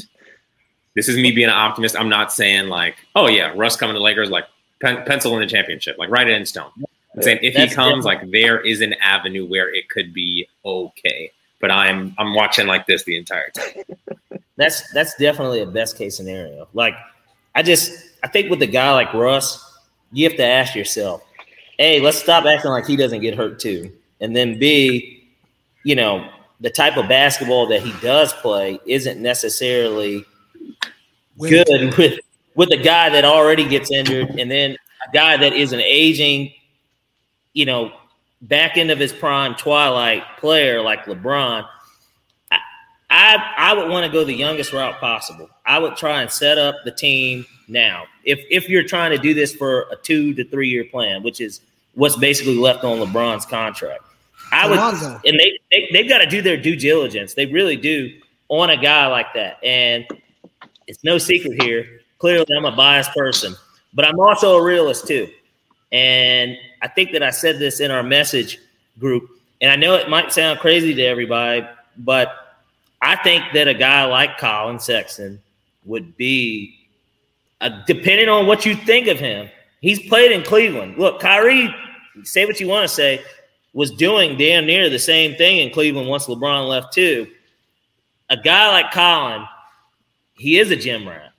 This is me being an optimist. I'm not saying like, oh yeah, Russ coming to Lakers, like pen- pencil in the championship, like write it in stone. I'm saying if That's he comes, different. like there is an avenue where it could be okay. But I'm I'm watching like this the entire time. That's that's definitely a best case scenario. Like I just I think with a guy like Russ, you have to ask yourself, hey, let's stop acting like he doesn't get hurt too. And then B, you know, the type of basketball that he does play isn't necessarily good with with a guy that already gets injured and then a guy that is an aging, you know, back end of his prime twilight player like LeBron. I I, I would want to go the youngest route possible. I would try and set up the team now. If if you're trying to do this for a two to three year plan, which is what's basically left on LeBron's contract. I would, and they, they they've got to do their due diligence. They really do on a guy like that. And it's no secret here. Clearly, I'm a biased person, but I'm also a realist too. And I think that I said this in our message group, and I know it might sound crazy to everybody, but I think that a guy like Collin Sexton would be, uh, depending on what you think of him, he's played in Cleveland. Look, Kyrie, say what you want to say, was doing damn near the same thing in Cleveland once LeBron left too. A guy like Collin, he is a gym rat.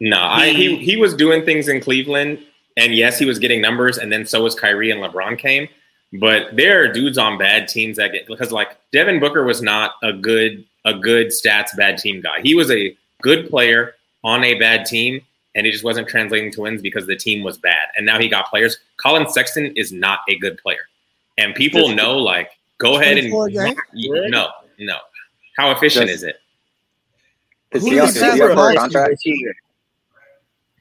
No, I, he he was doing things in Cleveland, and yes, he was getting numbers, and then so was Kyrie and LeBron came. But there are dudes on bad teams that get because like Devin Booker was not a good a good stats bad team guy. He was a good player on a bad team, and it just wasn't translating to wins because the team was bad. And now he got players. Collin Sexton is not a good player, and people know like go ahead and no, no. How efficient Just, is it? Is he, is he contract?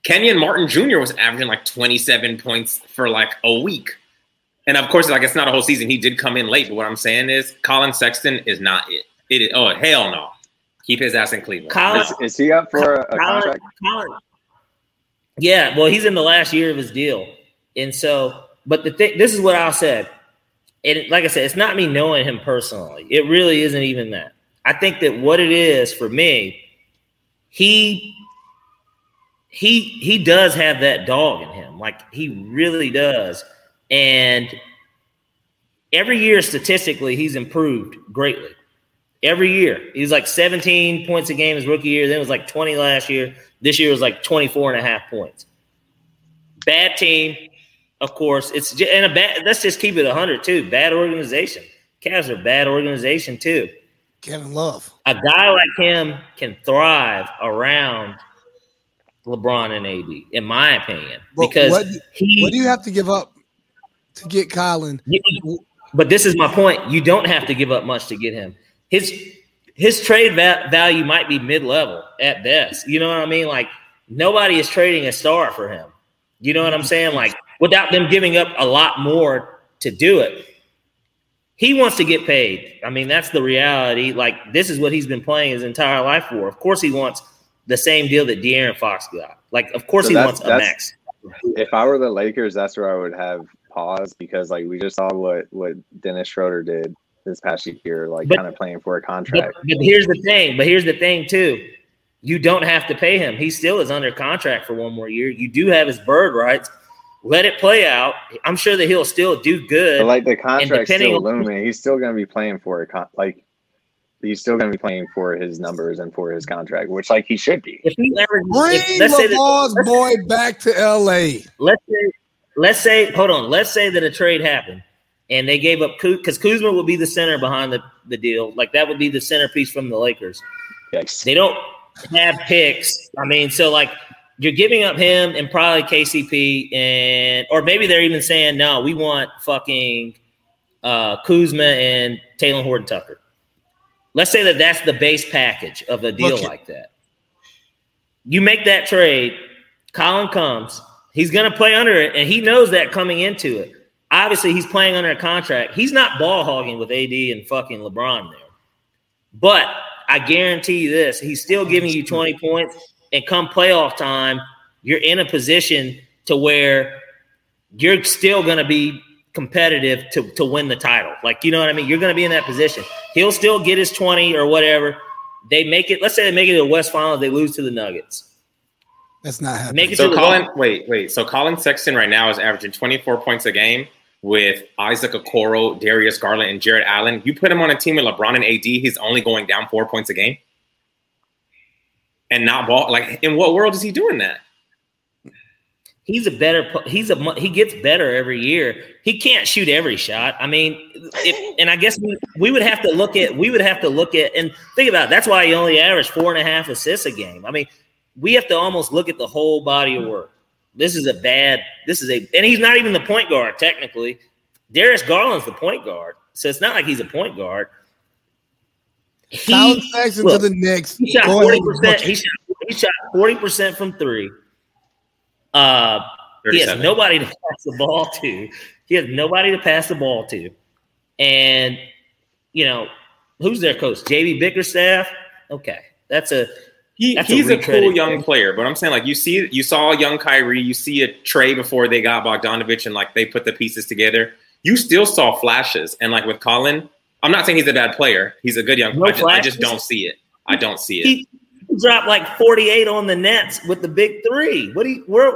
Kenyon Martin Jr. was averaging like 27 points for like a week. And of course, like it's not a whole season. He did come in late, but what I'm saying is Collin Sexton is not it. It is oh hell no. Keep his ass in Cleveland. Collin, is, is, he up for a, a contract? Collin, yeah, well, he's in the last year of his deal, and so. But the thing, this is what I said, and like I said, it's not me knowing him personally. It really isn't even that. I think that what it is for me, he he he does have that dog in him, like he really does, and every year statistically he's improved greatly. Every year he's like 17 points a game his rookie year. Then it was like 20 last year. This year was like 24 and a half points. Bad team, of course. It's just, and a bad. Let's just keep it 100 too. Bad organization. Cavs are bad organization too. Kevin Love. A guy like him can thrive around LeBron and AD, in my opinion, but because what, he. What do you have to give up to get Collin? But this is my point. You don't have to give up much to get him. His his trade va- value might be mid level at best. You know what I mean? Like nobody is trading a star for him. You know what I'm saying? Like without them giving up a lot more to do it. He wants to get paid. I mean, that's the reality. Like this is what he's been playing his entire life for. Of course, he wants the same deal that De'Aaron Fox got. Like, of course, so he wants a max. If I were the Lakers, that's where I would have pause because, like, we just saw what what Dennis Schroeder did this past year, like kind of playing for a contract. But, but, here's the thing. But here's the thing too. You don't have to pay him. He still is under contract for one more year. You do have his bird rights. Let it play out. I'm sure that he'll still do good. But like the contract still looming. He's still going to be playing for it. Like he's still going to be playing for his numbers and for his contract, which like he should be. If he ever bring if, let's LeVar's that, boy back to LA. Let's say, let's say, hold on. Let's say that a trade happened and they gave up because Kuzma will be the center behind the, the deal. Like that would be the centerpiece from the Lakers. Yes. They don't have picks. I mean, so like you're giving up him and probably KCP and or maybe they're even saying no, we want fucking uh, Kuzma and Talen Horton Tucker. Let's say that that's the base package of a deal okay. like that. You make that trade, Collin comes, he's going to play under it, and he knows that coming into it. Obviously, he's playing under a contract. He's not ball hogging with AD and fucking LeBron there. But I guarantee you this: he's still giving you 20 points, and come playoff time, you're in a position to where you're still going to be competitive to, to win the title. Like, you know what I mean? You're going to be in that position. He'll still get his 20 or whatever. They make it, let's say they make it to the West Final, they lose to the Nuggets. That's not happening. Make it so Collin, wait, wait. So Collin Sexton right now is averaging 24 points a game with Isaac Okoro, Darius Garland, and Jarrett Allen. You put him on a team with LeBron and AD, he's only going down four points a game and not ball. Like, in what world is he doing that? He's a better. He's a. He gets better every year. He can't shoot every shot. I mean, if, and I guess we, we would have to look at. We would have to look at and think about. It. That's why he only averaged four and a half assists a game. I mean, we have to almost look at the whole body of work. This is a bad. This is a, and he's not even the point guard technically. Darius Garland's the point guard, so it's not like he's a point guard. He, look, to the Knicks. He shot forty percent. He shot. He shot forty percent from three. Uh, he has nobody to pass the ball to. He has nobody to pass the ball to. And, you know, who's their coach? JB Bickerstaff? Okay. That's a he, that's he's a, a cool young player, but I'm saying like you see you saw a young Kyrie, you see a Trae before they got Bogdanovich and like they put the pieces together. You still saw flashes, and like with Collin, I'm not saying he's a bad player. He's a good young. No I, just, I, just, don't see it. I don't see it. He, dropped like 48 on the Nets with the big three. What do you where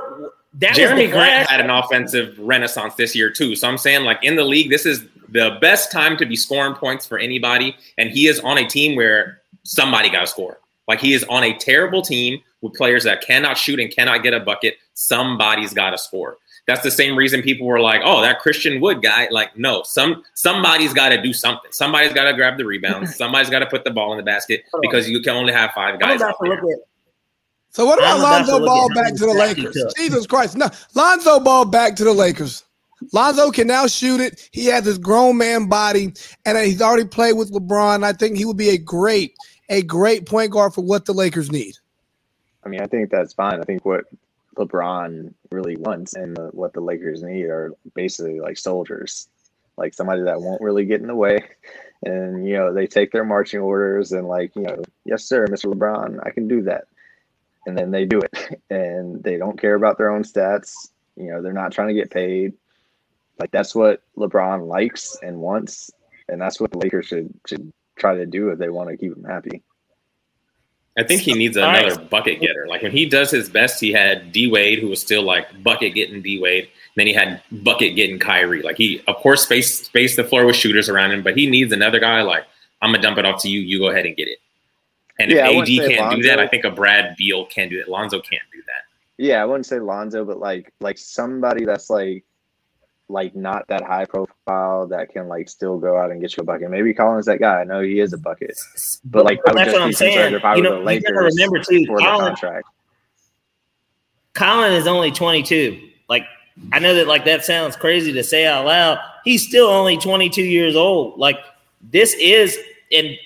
that Jerami Grant had an offensive renaissance this year too. So I'm saying like in the league, this is the best time to be scoring points for anybody. And he is on a team where somebody got to score. Like he is on a terrible team with players that cannot shoot and cannot get a bucket. Somebody's got to score. That's the same reason people were like, "Oh, that Christian Wood guy." Like, no, some somebody's got to do something. Somebody's got to grab the rebound. somebody's got to put the ball in the basket because you can only have five guys. Out there. So what about Lonzo Ball back to the Lakers? Jesus Christ! No, Lonzo Ball back to the Lakers. Lonzo can now shoot it. He has his grown man body, and he's already played with LeBron. I think he would be a great, a great point guard for what the Lakers need. I mean, I think that's fine. I think what LeBron really wants and the, what the Lakers need are basically like soldiers, like somebody that won't really get in the way. And, you know, they take their marching orders and, like, you know, yes, sir, Mr. LeBron, I can do that. And then they do it. And they don't care about their own stats. You know, they're not trying to get paid. Like, that's what LeBron likes and wants. And that's what the Lakers should, should try to do if they want to keep him happy. I think he needs another right. bucket getter. Like when he does his best, he had D Wade, who was still like bucket getting D Wade. Then he had bucket getting Kyrie. Like he, of course, space space the floor with shooters around him, but he needs another guy. Like I'm gonna dump it off to you. You go ahead and get it. And yeah, if AD can't Lonzo. do that, I think a Brad Beal can do it. Lonzo can't do that. Yeah, I wouldn't say Lonzo, but like like somebody that's like like not that high profile that can like still go out and get you a bucket. Maybe Collin's that guy. I know he is a bucket, but like I that's what I'm saying. If I you know, the Lakers remember too, the contract. Collin is only 22. Like I know that like that sounds crazy to say out loud. He's still only 22 years old. Like this is, and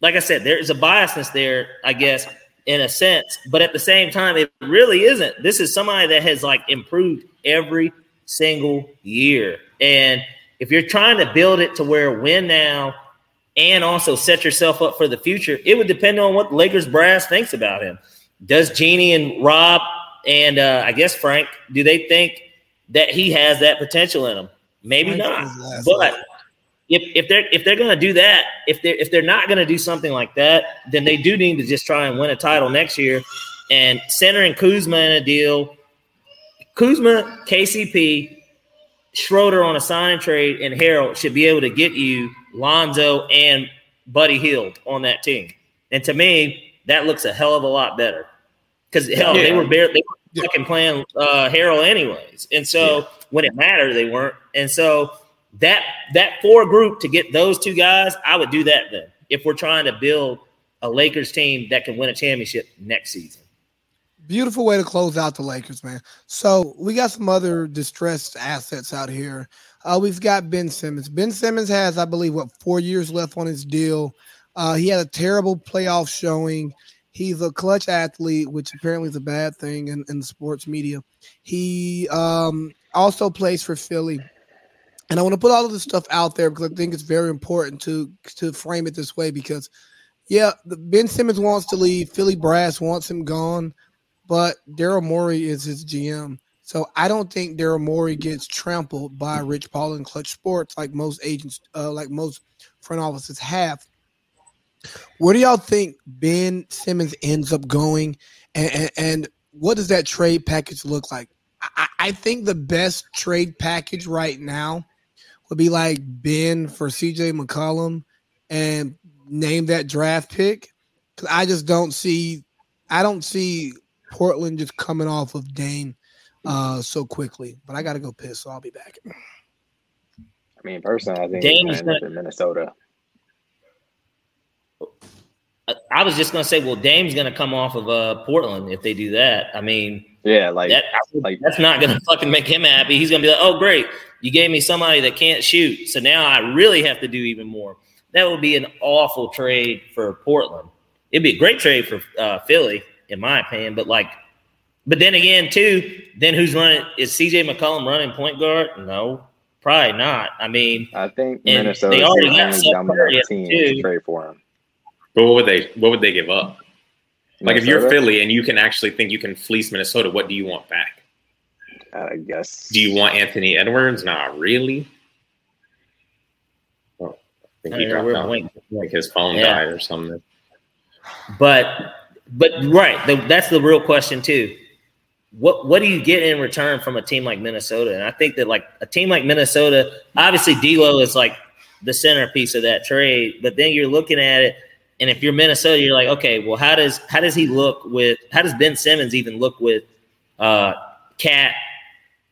like I said, there is a biasness there, I guess, in a sense. But at the same time, it really isn't. This is somebody that has like improved every single year. And if you're trying to build it to where win now and also set yourself up for the future, it would depend on what Lakers brass thinks about him. Does Jeanie and Rob and uh, I guess Frank, do they think that he has that potential in him? Maybe not. But if, if they're if they're gonna do that, if they're if they're not gonna do something like that, then they do need to just try and win a title next year. And centering Kuzma in a deal, Kuzma, KCP, Schroeder on a sign trade, and Harrell should be able to get you Lonzo and Buddy Hield on that team. And to me, that looks a hell of a lot better. Because hell, yeah. they were barely they were yeah. fucking playing uh, Harrell anyways, and so yeah. when it mattered, they weren't. And so that that four group to get those two guys, I would do that then. If we're trying to build a Lakers team that can win a championship next season. Beautiful way to close out the Lakers, man. So we got some other distressed assets out here. Uh, we've got Ben Simmons. Ben Simmons has, I believe, what four years left on his deal. Uh, he had a terrible playoff showing. He's a clutch athlete, which apparently is a bad thing in, in the sports media. He um, also plays for Philly. And I want to put all of this stuff out there because I think it's very important to to frame it this way because, yeah, Ben Simmons wants to leave. Philly brass wants him gone, but Daryl Morey is his GM. So I don't think Daryl Morey gets trampled by Rich Paul and Clutch Sports like most agents, uh, like most front offices have. Where do y'all think Ben Simmons ends up going, and, and, and what does that trade package look like? I, I think the best trade package right now would be like Ben for CJ McCollum and name that draft pick. Cause I just don't see I don't see Portland just coming off of Dame uh so quickly. But I gotta go piss, so I'll be back. I mean, personally, I think Dame is in Minnesota. I was just gonna say, well, Dame's gonna come off of uh, Portland if they do that. I mean, yeah, like, that, like that's not gonna fucking make him happy. He's gonna be like, oh, great, you gave me somebody that can't shoot, so now I really have to do even more. That would be an awful trade for Portland. It'd be a great trade for uh, Philly, in my opinion. But like, but then again, too, then who's running? Is CJ McCollum running point guard? No, probably not. I mean, I think Minnesota they already got dominant team to trade for him. But what would they what would they give up? Like if you're Philly and you can actually think you can fleece Minnesota, what do you want back? I guess. Do you want Anthony Edwards? Not really. Oh, I think he dropped out. Like his phone yeah. died or something. But but right, the, that's the real question too. What what do you get in return from a team like Minnesota? And I think that like a team like Minnesota, obviously D'Lo is like the centerpiece of that trade. But then you're looking at it and if you're Minnesota, you're like, okay, well, how does how does he look with how does Ben Simmons even look with uh KAT?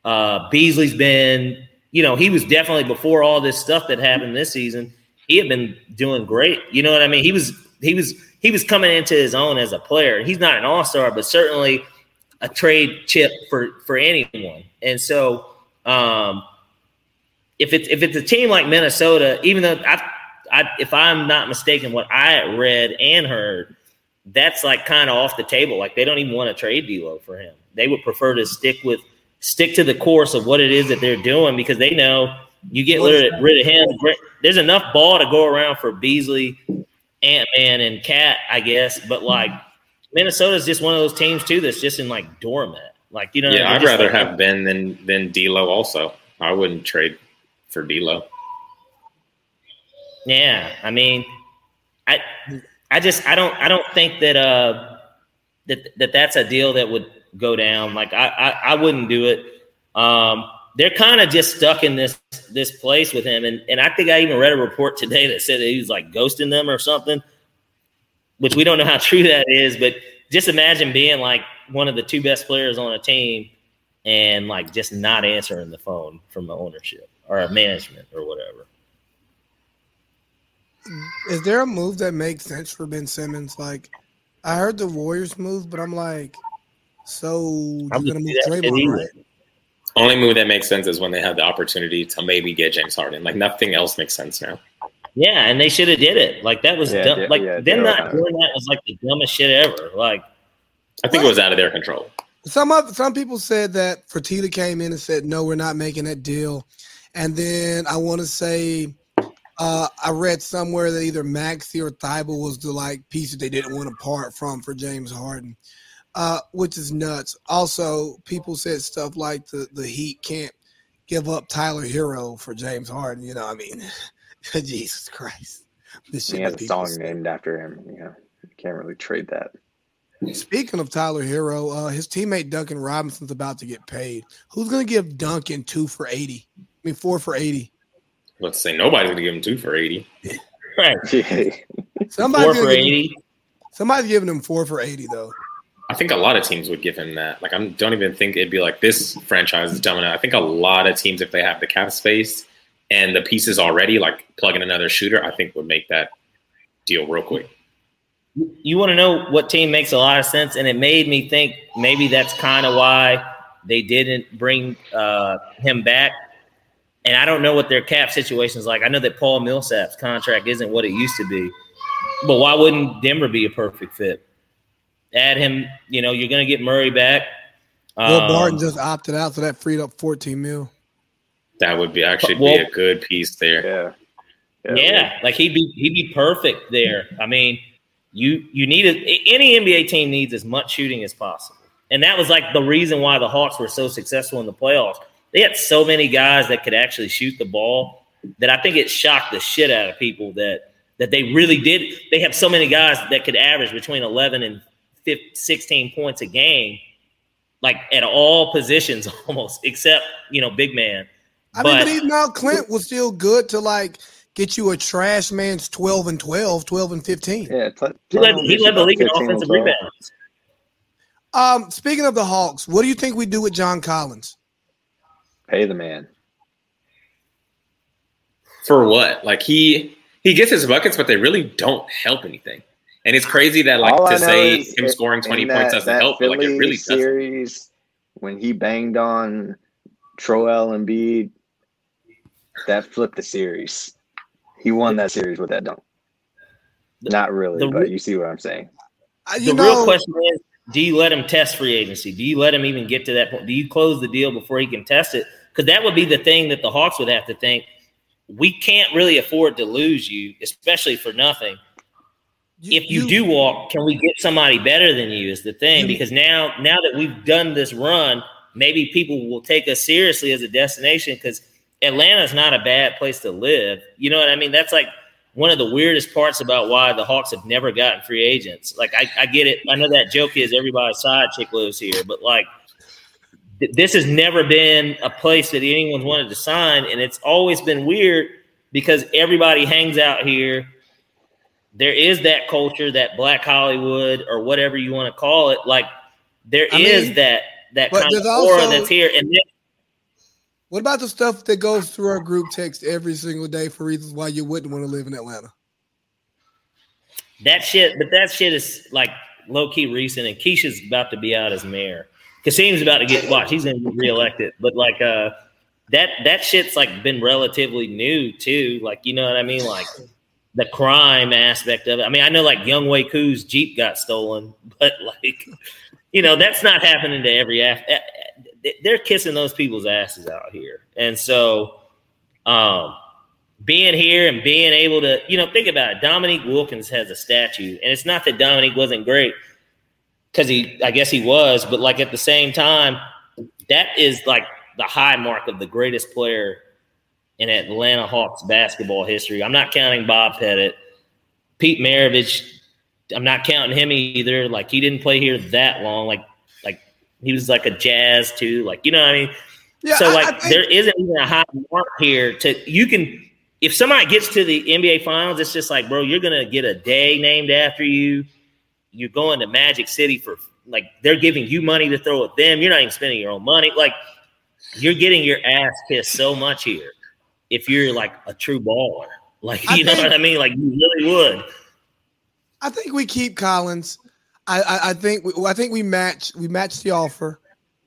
Uh Beasley's been, you know, he was definitely before all this stuff that happened this season, he had been doing great. You know what I mean? He was he was he was coming into his own as a player. He's not an all-star, but certainly a trade chip for for anyone. And so um if it's if it's a team like Minnesota, even though I I, if I'm not mistaken, what I read and heard, that's like kind of off the table. Like they don't even want to trade D'Lo for him. They would prefer to stick with stick to the course of what it is that they're doing because they know you get rid of, rid of him. There's enough ball to go around for Beasley, Ant Man, and KAT, I guess. But like Minnesota's just one of those teams too that's just in like dormant. Like you know, yeah, I'd rather like, have Ben than than D'Lo. Also, I wouldn't trade for D'Lo. Yeah, I mean, I I just I don't I don't think that uh that that that's a deal that would go down. Like I I, I wouldn't do it. Um, they're kind of just stuck in this this place with him, and and I think I even read a report today that said that he was like ghosting them or something, which we don't know how true that is. But just imagine being like one of the two best players on a team and like just not answering the phone from the ownership or management or whatever is there a move that makes sense for Ben Simmons? Like, I heard the Warriors move, but I'm like, so you're gonna move Draymond, right? Only move that makes sense is when they have the opportunity to maybe get James Harden. Like nothing else makes sense now. Yeah, and they should have did it. Like that was yeah, dumb. like yeah, them not doing that was like the dumbest shit ever. Like I think what? it was out of their control. Some of some people said that Fertitta came in and said, "No, we're not making that deal," and then I want to say uh, I read somewhere that either Maxey or Thybulle was the like piece that they didn't want to part from for James Harden, uh, which is nuts. Also, people said stuff like the the Heat can't give up Tyler Herro for James Harden. You know, I mean, Jesus Christ. This he has a song say. named after him. You know, you can't really trade that. Speaking of Tyler Herro, uh, his teammate Duncan Robinson's about to get paid. Who's going to give Duncan two for 80? I mean, four for 80. Let's say nobody's going to give him two for 80. Right. Somebody's four for 80. Somebody's giving him four for 80, though. I think a lot of teams would give him that. Like, I don't even think it'd be like this franchise is dumb enough. I think a lot of teams, if they have the cap space and the pieces already, like plugging another shooter, I think would make that deal real quick. You want to know what team makes a lot of sense, and it made me think maybe that's kind of why they didn't bring uh, him back. And I don't know what their cap situation is like. I know that Paul Millsap's contract isn't what it used to be, but why wouldn't Denver be a perfect fit? Add him. You know, you're going to get Murray back. Will um, Barton just opted out, so that freed up 14 mil. That would be actually well, be a good piece there. Yeah. Yeah, yeah like he'd be he'd be perfect there. I mean, you you need a, any NBA team needs as much shooting as possible, and that was like the reason why the Hawks were so successful in the playoffs. They had so many guys that could actually shoot the ball that I think it shocked the shit out of people that that they really did. They have so many guys that could average between eleven and 15, 16 points a game, like at all positions almost, except you know big man. I but, mean, but even now Clint was still good to like get you a trash man's 12 and 12, 12 and 15. Yeah, he led, he led the league in offensive rebounds. Um, speaking of the Hawks, what do you think we do with John Collins? Pay the man. For what? Like he he gets his buckets, but they really don't help anything. And it's crazy that like All to say him scoring twenty that, points doesn't help, Philly but like it really series doesn't. when he banged on Joel Embiid, that flipped the series. He won that series with that dunk. Not really, the, but you see what I'm saying. The know, real question is do you let him test free agency? Do you let him even get to that point? Do you close the deal before he can test it? Because that would be the thing that the Hawks would have to think. We can't really afford to lose you, especially for nothing. You, if you, you, do walk, can we get somebody better than you? Is the thing you, because now now that we've done this run, maybe people will take us seriously as a destination because Atlanta's not a bad place to live. You know what I mean? That's like one of the weirdest parts about why the Hawks have never gotten free agents. Like I, I get it. I know that joke is everybody's side chick lives here, but like th- this has never been a place that anyone's wanted to sign, and it's always been weird because everybody hangs out here. There is that culture, that Black Hollywood or whatever you want to call it. Like there I is mean, that that kind of aura that's here, and then what about the stuff that goes through our group text every single day for reasons why you wouldn't want to live in Atlanta? That shit, but that shit is like low key recent, and Keisha's about to be out as mayor. Kasim's about to get watched; he's going to get reelected. But like, uh, that that shit's like been relatively new too. Like, you know what I mean? Like the crime aspect of it. I mean, I know like Younghoe Koo's Jeep got stolen, but like, you know, that's not happening to every Af- eh, eh, eh, they're kissing those people's asses out here. And so, um, being here and being able to, you know, think about it. Dominique Wilkins has a statue, and it's not that Dominique wasn't great because he, I guess he was, but like at the same time, that is like the high mark of the greatest player in Atlanta Hawks basketball history. I'm not counting Bob Pettit, Pete Maravich. I'm not counting him either. Like he didn't play here that long. Like like he was like a jazz too, like you know what I mean. Yeah, so like think- there isn't even a high mark here to you can if somebody gets to the NBA finals, it's just like, bro, you're gonna get a day named after you. You're going to Magic City for like they're giving you money to throw at them. You're not even spending your own money. Like you're getting your ass kissed so much here if you're like a true baller. Like you I know think, what I mean? Like you really would. I think we keep Collins. I, I, think I think we match we match the offer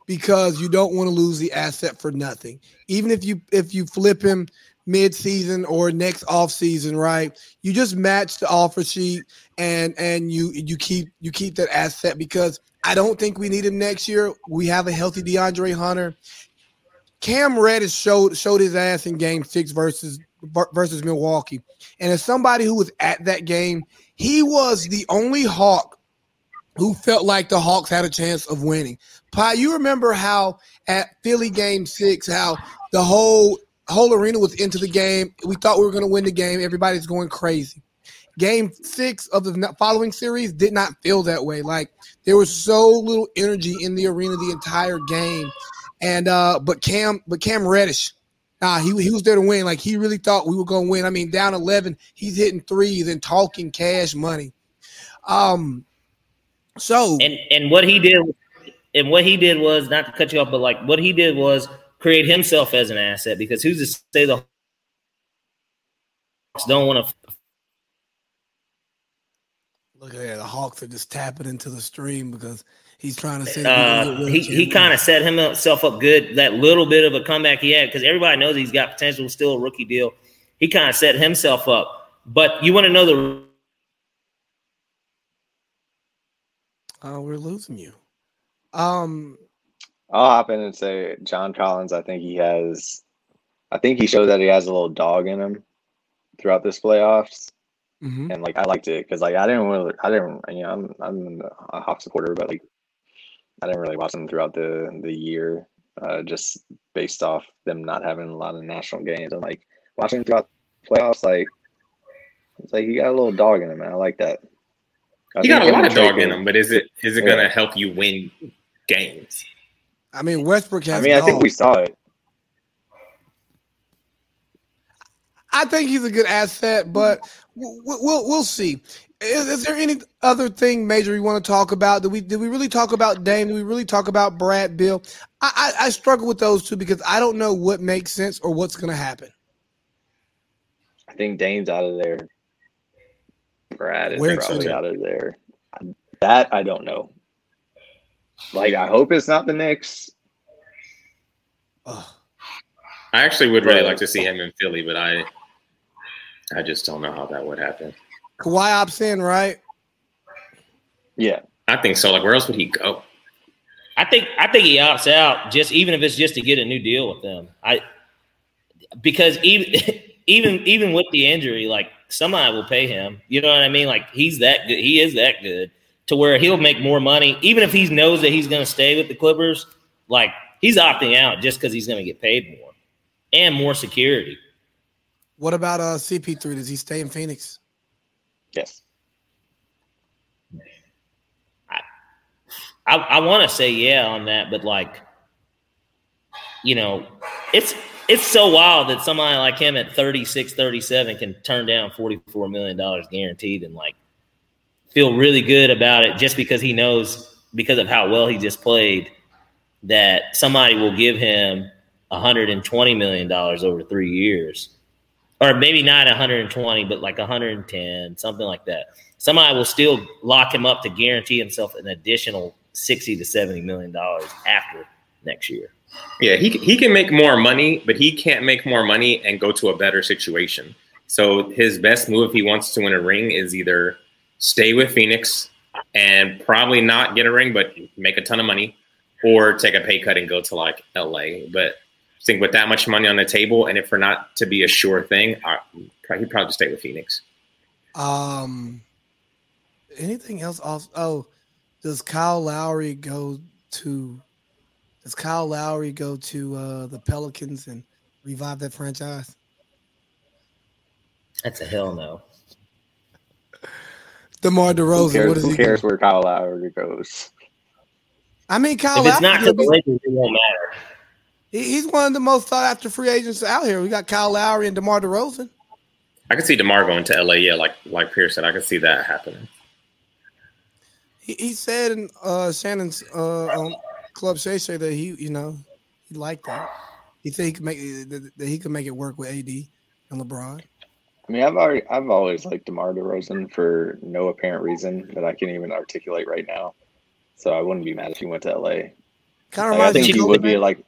because you don't want to lose the asset for nothing. Even if you if you flip him mid-season or next off-season, right? You just match the offer sheet and and you you keep you keep that asset because I don't think we need him next year. We have a healthy DeAndre Hunter. Cam Reddish showed showed his ass in game six versus versus Milwaukee. And as somebody who was at that game, he was the only Hawk who felt like the Hawks had a chance of winning. Pie, you remember how at Philly game six, how the whole whole arena was into the game. We thought we were going to win the game. Everybody's going crazy. Game six of the following series did not feel that way. Like there was so little energy in the arena the entire game, and uh, but Cam, but Cam Reddish, nah, he he was there to win. Like he really thought we were going to win. I mean, down eleven, he's hitting threes and talking cash money. Um, so and and what he did, and what he did was not to cut you off, but like what he did was create himself as an asset because who's to say the Hawks don't want to Look at that. The Hawks are just tapping into the stream because he's trying to say uh, he he kind of set himself up good. That little bit of a comeback he had because everybody knows he's got potential, still a rookie deal. He kind of set himself up. But you want to know the. Oh, we're losing you. Um, I'll hop in and say John Collins. I think he has. I think he showed that he has a little dog in him throughout this playoffs. Mm-hmm. And like I liked it because like I didn't really I didn't you know I'm I'm a Hawk supporter but like I didn't really watch them throughout the the year uh, just based off them not having a lot of national games and like watching throughout playoffs like it's like you got a little dog in him man I like that. I you got a lot of dog in him, but is it is it yeah. gonna help you win games? I mean Westbrook has. I mean I think we saw it. I think he's a good asset, but we'll we'll, we'll see. Is, is, there any other thing major you want to talk about? Did we did we really talk about Dame? Did we really talk about Brad Beal? I, I, I struggle with those two because I don't know what makes sense or what's going to happen. I think Dame's out of there. Brad is Where probably out of there. That I don't know. Like I hope it's not the Knicks. I actually would really like to see him in Philly, but I I just don't know how that would happen. Kawhi opts in, right? Yeah, I think so. Like, where else would he go? I think I think he opts out just even if it's just to get a new deal with them. I because even even even with the injury, like somebody will pay him. You know what I mean? Like he's that good. He is that good to where he'll make more money, even if he knows that he's going to stay with the Clippers. Like he's opting out just because he's going to get paid more and more security. What about uh CP3? Does he stay in Phoenix? Yes. I I, I want to say yeah on that, but like, you know, it's it's so wild that somebody like him at 36, 37 can turn down $44 million guaranteed and like feel really good about it just because he knows because of how well he just played that somebody will give him $120 million over three years or maybe not 120, but like 110, something like that. Somebody will still lock him up to guarantee himself an additional 60 to 70 million dollars after next year. Yeah, he he can make more money, but he can't make more money and go to a better situation. So his best move if he wants to win a ring is either stay with Phoenix and probably not get a ring, but make a ton of money, or take a pay cut and go to like LA. But think with that much money on the table, and if for not to be a sure thing, I, he'd probably stay with Phoenix. Um, anything else? Also, oh, does Kyle Lowry go to? Does Kyle Lowry go to uh, the Pelicans and revive that franchise? That's a hell no. DeMar DeRozan. Who cares, what who he cares where Kyle Lowry goes? I mean, Kyle. If it's Lowry not to the Lakers, it won't matter he's one of the most sought after free agents out here. We got Kyle Lowry and DeMar DeRozan. I could see DeMar going to LA. Yeah, like like Pierce said, I could see that happening. He, he said in uh, Shannon's uh, on Club Shay Shay that he, you know, he liked that. He said he could make that he could make it work with AD and LeBron. I mean, I've already I've always liked DeMar DeRozan for no apparent reason that I can't even articulate right now. So I wouldn't be mad if he went to LA. Kind of like, I think he would be like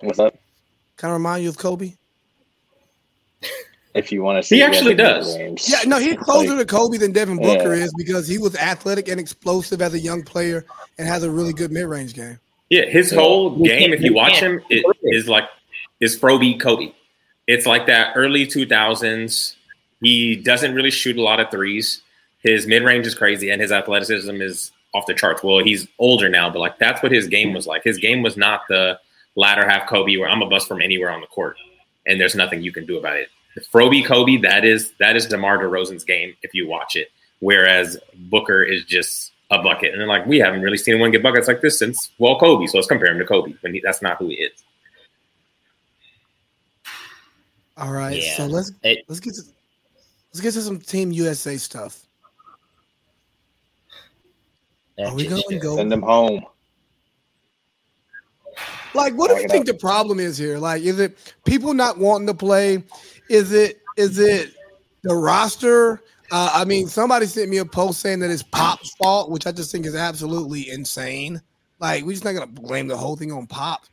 What's up? Kind of remind you of Kobe. If you want to see, he actually does. Yeah, no, he's closer like, to Kobe than Devin Booker yeah. is because he was athletic and explosive as a young player and has a really good mid-range game. Yeah, his whole game, if you watch him, it is like is Froby Kobe. It's like that early two thousands. He doesn't really shoot a lot of threes. His mid range is crazy, and his athleticism is off the charts. Well, he's older now, but like that's what his game was like. His game was not the latter half Kobe, where I'm a bust from anywhere on the court. and there's nothing you can do about it. Froby Kobe, that is that is DeMar DeRozan's game if you watch it. Whereas Booker is just a bucket, and they're like, we haven't really seen anyone get buckets like this since well Kobe, so let's compare him to Kobe when he, that's not who he is. All right, Yeah. so let's It- let's get to let's get to some Team USA stuff. That Are we going to go? Send them home. Like, what do you think the problem is here? Like, is it people not wanting to play? Is it is it the roster? Uh, I mean, somebody sent me a post saying that it's Pop's fault, which I just think is absolutely insane. Like, we're just not gonna blame the whole thing on Pop.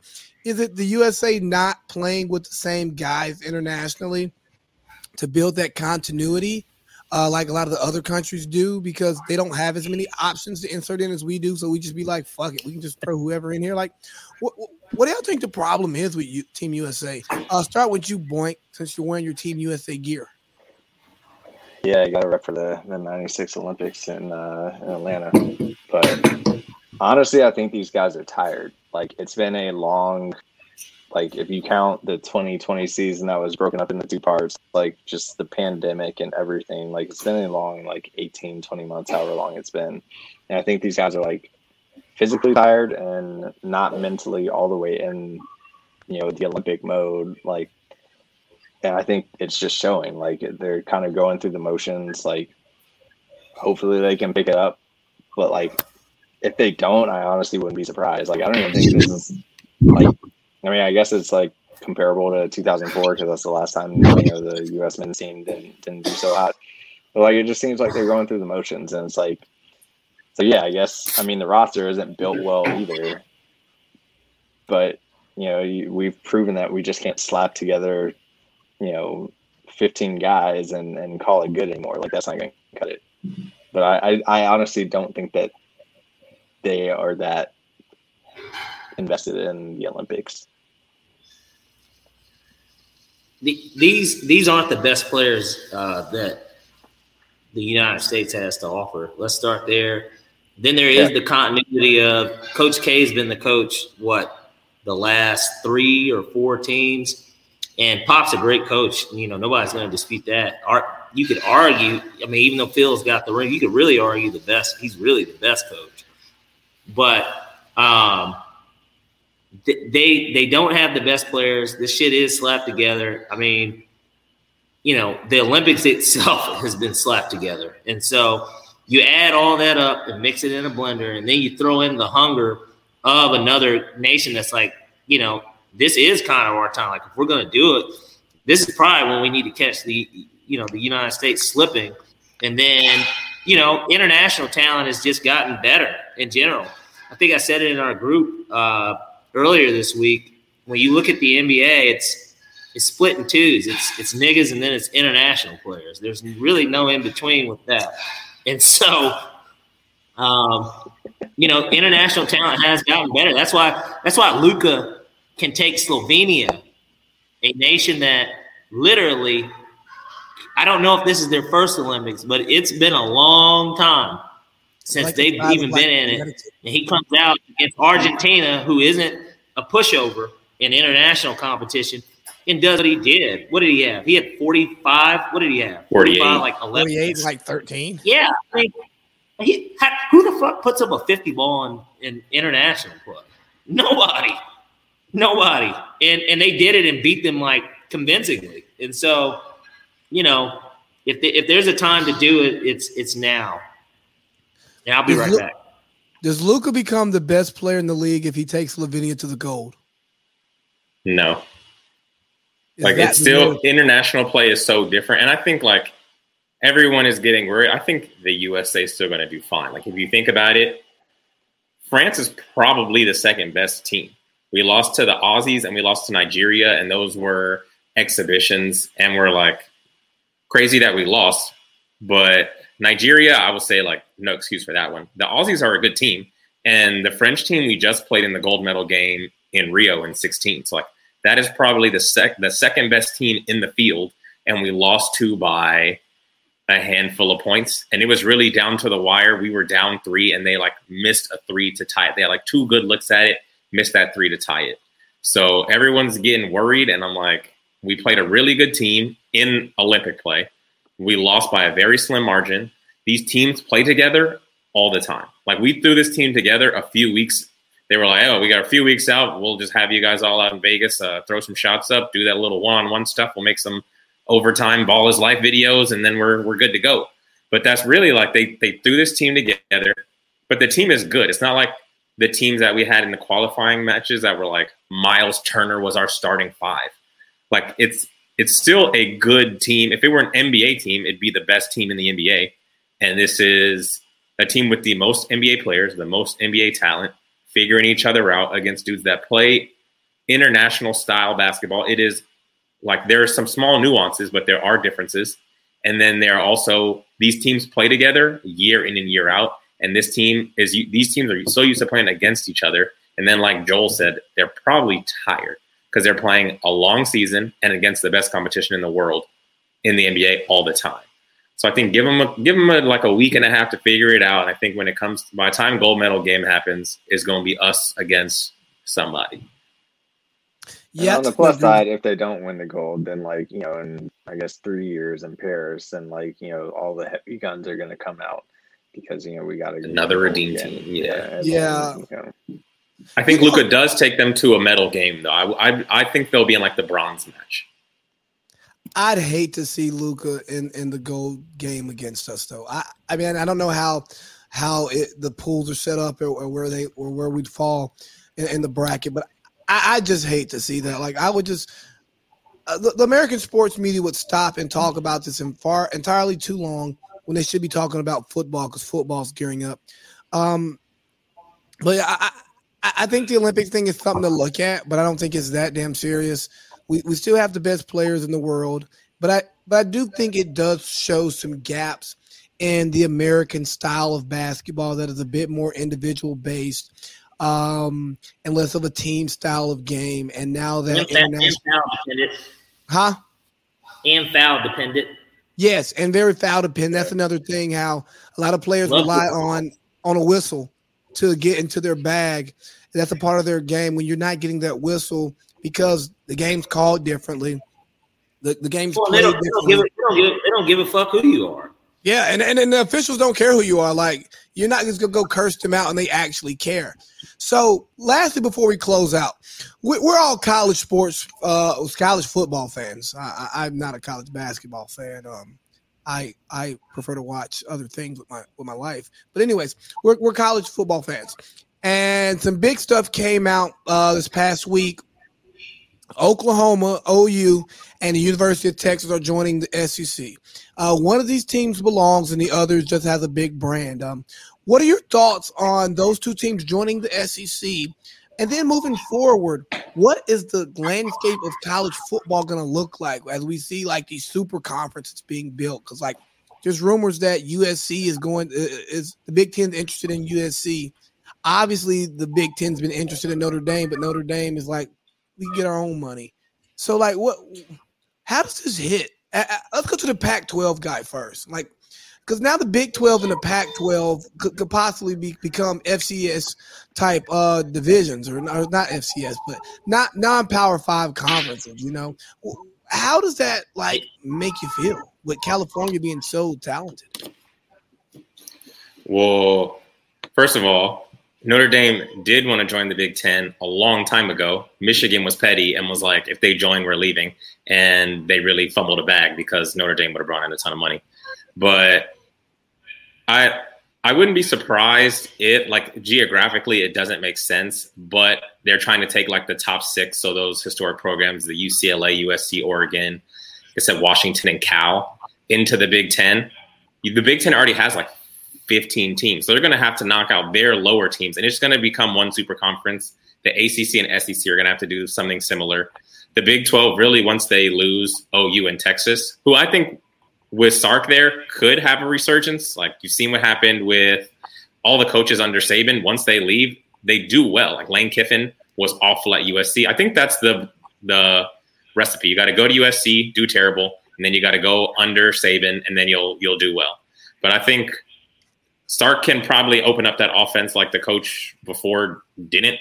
Is it the USA not playing with the same guys internationally to build that continuity, uh, like a lot of the other countries do, because they don't have as many options to insert in as we do? So we just be like, "Fuck it, we can just throw whoever in here." Like, what, what- do y'all think the problem is with you, Team USA? I'll start with you, Boink, since you're wearing your Team USA gear. Yeah, I got a rep for the, the 96 Olympics in, uh, in Atlanta. But honestly, I think these guys are tired. Like, it's been a long, like, if you count the 2020 season that was broken up into two parts, like, just the pandemic and everything, like, it's been a long, like, 18, 20 months, however long it's been. And I think these guys are, like, physically tired and not mentally all the way in, you know, the Olympic mode. Like, and I think it's just showing. Like they're kind of going through the motions. Like hopefully they can pick it up, but like if they don't, I honestly wouldn't be surprised. Like I don't even think this is like. I mean, I guess it's like comparable to 2004 because that's the last time you know the U.S. men's team didn't didn't do so hot. But like it just seems like they're going through the motions, and it's like. So yeah, I guess I mean the roster isn't built well either, but you know we've proven that we just can't slap together you know, 15 guys and, and call it good anymore. Like that's not going to cut it. But I, I, I honestly don't think that they are that invested in the Olympics. the, these these aren't the best players uh, that the United States has to offer. Let's start there. Then there is the continuity of Coach K has been the coach what the last three or four teams, and Pop's a great coach. You know nobody's going to dispute that. You could argue. I mean, even though Phil's got the ring, you could really argue the best. He's really the best coach, but. Um, th- they they don't have the best players. This shit is slapped together. I mean, you know, the Olympics itself has been slapped together, and so you add all that up and mix it in a blender, and then you throw in the hunger of another nation that's like, you know, this is kind of our time. Like, if we're going to do it, this is probably when we need to catch the, you know, the United States slipping, and then, you know, international talent has just gotten better in general. I think I said it in our group uh, earlier this week. When you look at the NBA, it's it's split in twos. It's it's niggas and then it's international players. There's really no in between with that. And so, um, you know, international talent has gotten better. That's why that's why Luka can take Slovenia, a nation that literally, I don't know if this is their first Olympics, but it's been a long time since Like they've even like- been in it. And he comes out against Argentina, who isn't a pushover in international competition, and does what he did. What did he have? He had 45. What did he have? 48. like 11. 48, like 13. Yeah. I mean, he, how, who the fuck puts up a 50 ball in, in international play? Nobody. Nobody. And and they did it and beat them like convincingly. And so, you know, if the, if there's a time to do it, it's it's now. And I'll be Is right Lu- back. Does Luka become the best player in the league if he takes Slovenia to the gold? No, Is like it's still real- international play is so different, and I think like everyone is getting worried. I think the USA is still going to do fine. Like if you think about it, France is probably the second best team. We lost to the Aussies and we lost to Nigeria, and those were exhibitions, and we're like crazy that we lost. But Nigeria, I will say like no excuse for that one. The Aussies are a good team, and the French team we just played in the gold medal game in Rio in 16. So like that is probably the sec the second best team in the field, and we lost two by a handful of points. And it was really down to the wire. We were down three, and they like missed a three to tie it. They had like two good looks at it, missed that three to tie it. So everyone's getting worried, and I'm like, we played a really good team in Olympic play. We lost by a very slim margin. These teams play together all the time. Like we threw this team together a few weeks. They were like, "Oh, we got a few weeks out. We'll just have you guys all out in Vegas, uh, throw some shots up, do that little one-on-one stuff. We'll make some overtime ball is life videos, and then we're we're good to go." But that's really like they they threw this team together. But the team is good. It's not like the teams that we had in the qualifying matches that were like Miles Turner was our starting five. Like it's it's still a good team. If it were an NBA team, it'd be the best team in the NBA. And this is a team with the most NBA players, the most NBA talent, figuring each other out against dudes that play international style basketball. It is like there are some small nuances, but there are differences. And then there are also these teams play together year in and year out. And this team is these teams are so used to playing against each other. And then, like Joel said, they're probably tired because they're playing a long season and against the best competition in the world in the NBA all the time. So I think give them a, give them a, like a week and a half to figure it out. And I think when it comes by the time gold medal game happens, is going to be us against somebody. Yeah. On the plus side, if they don't win the gold, then like you know, in I guess three years in Paris, and like you know, all the heavy guns are going to come out because you know we got another redeem team. Yeah, yeah. I think Luka does take them to a medal game, though. I, I, I think they'll be in like the bronze match. I'd hate to see Luka in, in the gold game against us, though. I, I mean, I don't know how how it, the pools are set up or, or, where they or where we'd fall in, in the bracket, but I, I, just hate to see that. Like, I would just uh, the, the, American sports media would stop and talk about this in far entirely too long when they should be talking about football because football's gearing up. Um, but I, I think the Olympic thing is something to look at, but I don't think it's that damn serious. We we still have the best players in the world, but I but I do think it does show some gaps in the American style of basketball that is a bit more individual based um, and less of a team style of game. And now that and, international, and foul dependent, huh? And foul dependent. Yes, and very foul dependent. That's another thing. How a lot of players Love rely on on a whistle to get into their bag. That's a part of their game. When you're not getting that whistle because the game's called differently, the, the game's well, played they don't, they don't, give a, they, don't give, they don't give a fuck who you are. Yeah, and, and, and the officials don't care who you are. Like you're not just gonna go curse them out, and they actually care. So, lastly, before we close out, we're all college sports, uh, college football fans. I, am not a college basketball fan. Um, I I prefer to watch other things with my with my life. But anyways, we're we're college football fans, and some big stuff came out uh, this past week. Oklahoma, OU, and the University of Texas are joining the SEC. Uh, one of these teams belongs, and the other just has a big brand. Um, what are your thoughts on those two teams joining the SEC? And then moving forward, what is the landscape of college football going to look like as we see like these super conferences being built? Because like there's rumors that USC is going is the Big Ten interested in USC. Obviously, the Big Ten's been interested in Notre Dame, but Notre Dame is like we get our own money. So like, what? How does this hit? Let's go to the Pac-12 guy first. Like, because now the Big 12 and the Pac 12 could, could, possibly be, become FCS type uh, divisions, or, or not FCS, but not non Power Five conferences. You know, how does that like make you feel with California being so talented? Well, first of all, Notre Dame did want to join the Big Ten a long time ago. Michigan was petty and was like, if they join, we're leaving. And they really fumbled a bag because Notre Dame would have brought in a ton of money. But I I wouldn't be surprised it like geographically it doesn't make sense, but they're trying to take like the top six, so those historic programs, the UCLA, USC, Oregon, said Washington and Cal into the Big Ten. The Big Ten already has like 15 teams, so they're going to have to knock out their lower teams, and it's going to become one super conference. The ACC and SEC are going to have to do something similar. The Big 12 really, once they lose OU and Texas, who I think with Sark there could have a resurgence. Like you've seen what happened with all the coaches under Saban. Once they leave, they do well. Like Lane Kiffin was awful at USC. I think that's the the recipe. You got to go to USC, do terrible, and then you got to go under Saban, and then you'll you'll do well. But I think Sark can probably open up that offense like the coach before didn't.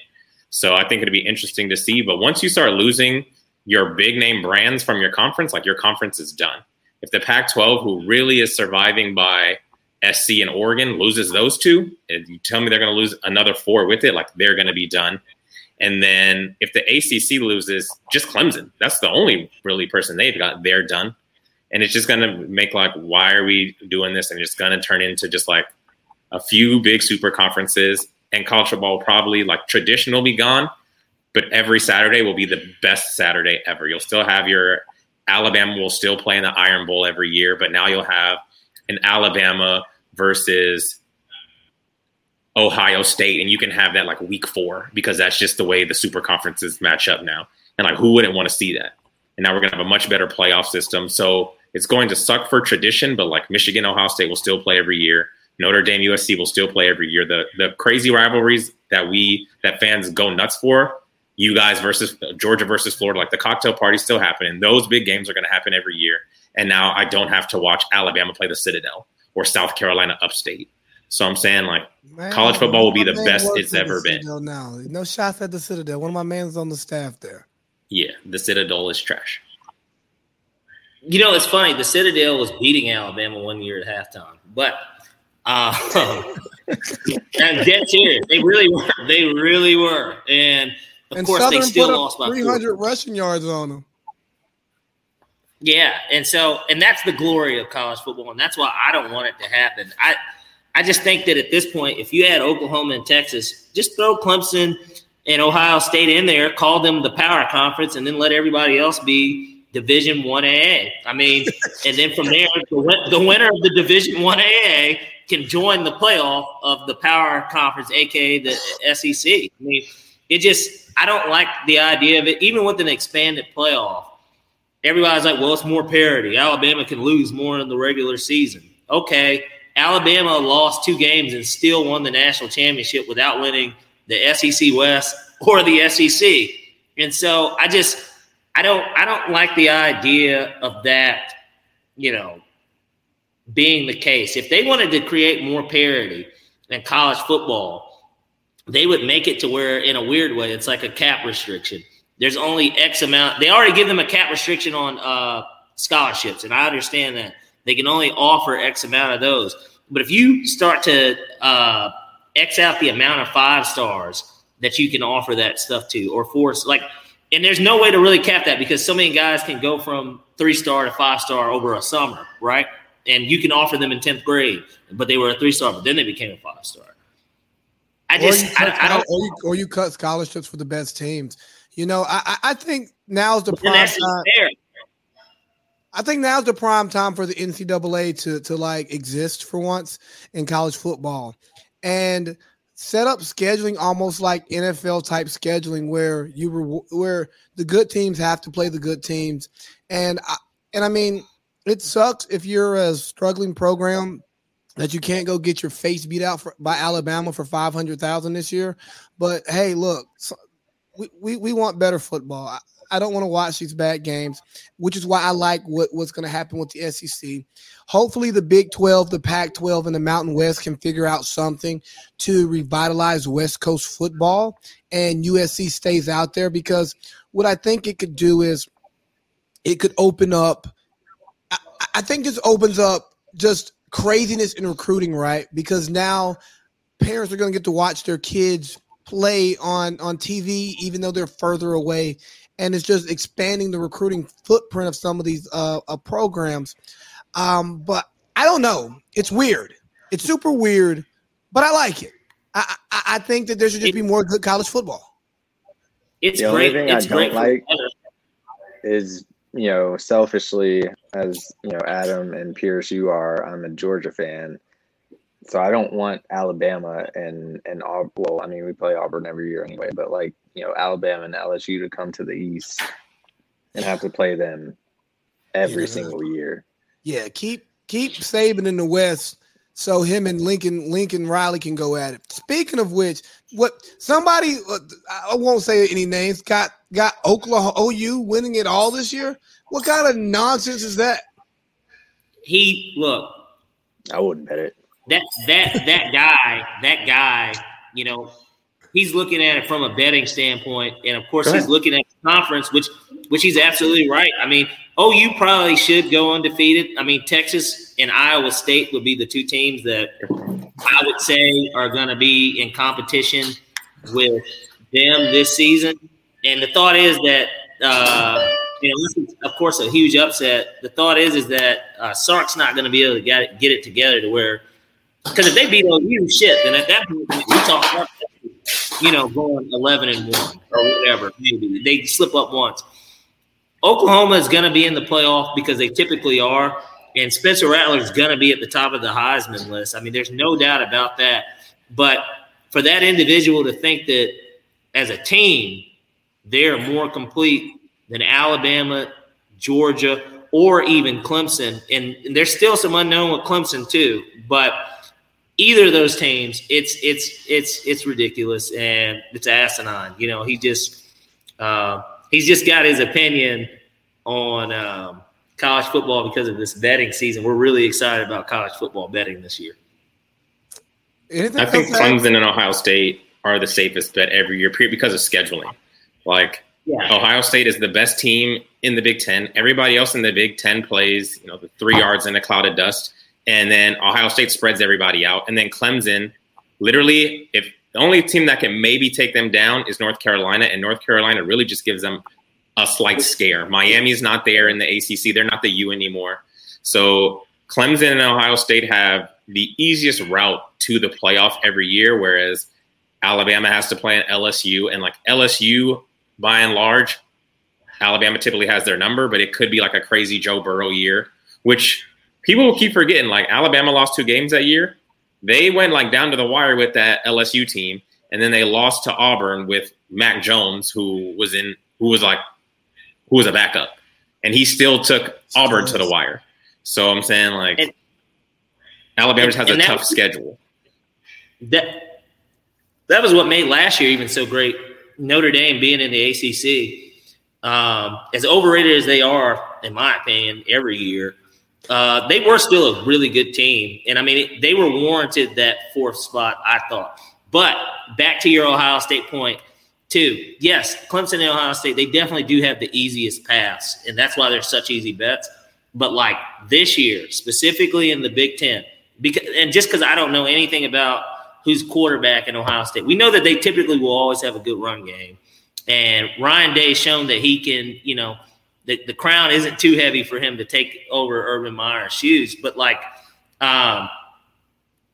So I think it'd be interesting to see. But once you start losing your big name brands from your conference, like your conference is done. If the Pac 12, who really is surviving by SC and Oregon, loses those two, and you tell me they're going to lose another four with it, like they're going to be done. And then if the ACC loses, just Clemson. That's the only really person they've got. They're done. And it's just going to make like, why are we doing this? And it's going to turn into just like a few big super conferences. And college football will probably like tradition will be gone, but every Saturday will be the best Saturday ever. You'll still have your Alabama will still play in the Iron Bowl every year, but now you'll have an Alabama versus Ohio State, and you can have that like week four because that's just the way the super conferences match up now. And like, who wouldn't want to see that? And now we're gonna have a much better playoff system. So it's going to suck for tradition, but like Michigan, Ohio State will still play every year. Notre Dame, USC will still play every year. The the crazy rivalries that we that fans go nuts for, you guys versus Georgia versus Florida, like the cocktail party still happening. Those big games are going to happen every year. And now I don't have to watch Alabama play the Citadel or South Carolina upstate. So I'm saying like man, college football will be the best it's ever been. Now, no shots at the Citadel. One of my man's on the staff there. Yeah, the Citadel is trash. You know, it's funny. The Citadel was beating Alabama one year at halftime, but uh, I'm dead serious. They really were. They really were, and of and course Southern they still lost by 300 rushing yards on them. Yeah, and so and that's the glory of college football, and that's why I don't want it to happen. I I just think that at this point, if you had Oklahoma and Texas, just throw Clemson and Ohio State in there, call them the power conference, and then let everybody else be Division One AA. I mean, and then from there, the, the winner of the Division One AA can join the playoff of the Power Conference, aka the SEC. I mean, it just I don't like the idea of it, even with an expanded playoff. Everybody's like, well, it's more parity. Alabama can lose more in the regular season. Okay, Alabama lost two games and still won the national championship without winning the SEC West or the SEC. And so I just I don't I don't like the idea of that, you know, being the case. If they wanted to create more parity in college football, they would make it to where in a weird way it's like a cap restriction. There's only X amount. They already give them a cap restriction on uh, scholarships, and I understand that they can only offer X amount of those. But if you start to uh, X out the amount of five stars that you can offer that stuff to, or force like and there's no way to really cap that because so many guys can go from three star to five star over a summer, right? And you can offer them in 10th grade, but they were a three star, but then they became a five star. I just, I, I, don't. Or you, or you, cut scholarships for the best teams. You know, I, I think now's the prime time. I think now's the prime time for the NCAA to to like exist for once in college football, and set up scheduling almost like NFL type scheduling where you were where the good teams have to play the good teams and I, and I mean it sucks if you're a struggling program that you can't go get your face beat out for, by Alabama for 500,000 this year but hey look we, we, we want better football I don't want to watch these bad games, which is why I like what, what's going to happen with the SEC. Hopefully, the Big 12, the Pac 12, and the Mountain West can figure out something to revitalize West Coast football and USC stays out there because what I think it could do is it could open up. I, I think this opens up just craziness in recruiting, right? Because now parents are going to get to watch their kids play on on TV even though they're further away and it's just expanding the recruiting footprint of some of these uh, uh, programs. Um, but I don't know. It's weird. It's super weird, but I like it. I, I, I think that there should just it, be more good college football. It's the great. Only thing it's I don't like is you know selfishly as you know Adam and Pierce, you are. I'm a Georgia fan so I don't want Alabama and and well, I mean we play Auburn every year anyway, but like you know Alabama and LSU to come to the East and have to play them every yeah. single year. Yeah, keep keep Saban in the West so him and Lincoln Lincoln Riley can go at it. Speaking of which, what somebody uh, I won't say any names got got Oklahoma OU winning it all this year. What kind of nonsense is that? He look. I wouldn't bet it that that that guy, that guy, you know, he's looking at it from a betting standpoint, and of course he's looking at the conference, which which he's absolutely right. I mean, oh, you probably should go undefeated. I mean, Texas and Iowa State would be the two teams that I would say are going to be in competition with them this season. And the thought is that, uh, you know, this is, of course, a huge upset. The thought is is that uh, Sark's not going to be able to get it, get it together to where, because if they beat OU, shit, then at that point we talk, you know, going eleven and one or whatever. Maybe they slip up once. Oklahoma is going to be in the playoff because they typically are, and Spencer Rattler is going to be at the top of the Heisman list. I mean, there's no doubt about that. But for that individual to think that as a team they're more complete than Alabama, Georgia, or even Clemson, and, and there's still some unknown with Clemson too, but either of those teams, it's it's it's it's ridiculous and it's asinine. You know, he just uh, he's just got his opinion on um, college football because of this betting season. We're really excited about college football betting this year. Anything I think Clemson and Ohio State are the safest bet every year because of scheduling. Like yeah. Ohio State is the best team in the Big Ten. Everybody else in the Big Ten plays, you know, the three yards in a cloud of dust, and then Ohio State spreads everybody out, and then Clemson, literally, if the only team that can maybe take them down is North Carolina, and North Carolina really just gives them a slight scare. Miami's not there in the ACC; they're not the U anymore. So Clemson and Ohio State have the easiest route to the playoff every year, whereas Alabama has to play an LSU, and like LSU, by and large, Alabama typically has their number, but it could be like a crazy Joe Burrow year, which people will keep forgetting. Like Alabama lost two games that year. They went like down to the wire with that LSU team, and then they lost to Auburn with Mac Jones, who was in who was like who was a backup, and he still took Auburn to the wire. So I'm saying like and, Alabama just has a tough schedule. That that was what made last year even so great. Notre Dame being in the ACC, um, as overrated as they are, in my opinion, every year, uh, they were still a really good team. And I mean, they were warranted that fourth spot, I thought. But back to your Ohio State point, too. Yes, Clemson and Ohio State, they definitely do have the easiest paths, and that's why they're such easy bets. But like this year, specifically in the Big Ten, because and just because I don't know anything about who's quarterback in Ohio State. We know that they typically will always have a good run game. And Ryan Day's shown that he can, you know, the, the crown isn't too heavy for him to take over Urban Meyer's shoes. But like, um,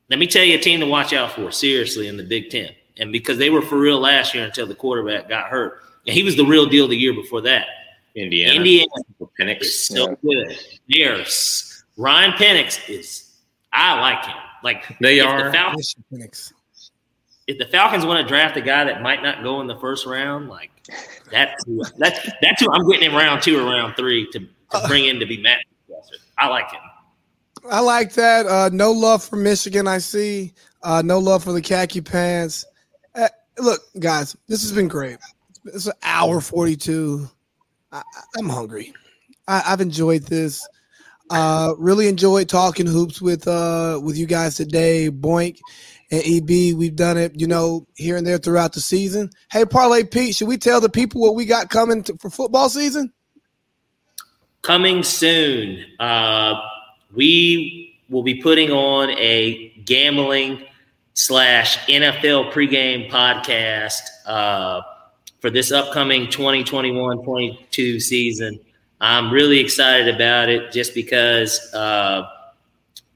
let me tell you a team to watch out for, seriously, in the Big Ten. And because they were for real last year until the quarterback got hurt. And he was the real deal the year before that. Indiana. Indiana Penix. is so yeah. good. There's Ryan Penix is I like him. Like they are. The Falcons, if the Falcons want to draft a guy that might not go in the first round, like that's that's that's who I'm getting in round two or round three to, to bring in to be Matt. I like him. I like that. Uh, no love for Michigan. I see. Uh, no love for the khaki pants. Uh, look, guys, this has been great. It's an hour forty-two. I, am hungry. I, I've enjoyed this. Uh, really enjoyed talking hoops with uh with you guys today, Boink and EB. We've done it, you know, here and there throughout the season. Hey, Parlay Pete, should we tell the people what we got coming to, for football season? Coming soon. Uh, we will be putting on a gambling slash NFL pregame podcast uh, for this upcoming 2021-22 season. I'm really excited about it just because uh,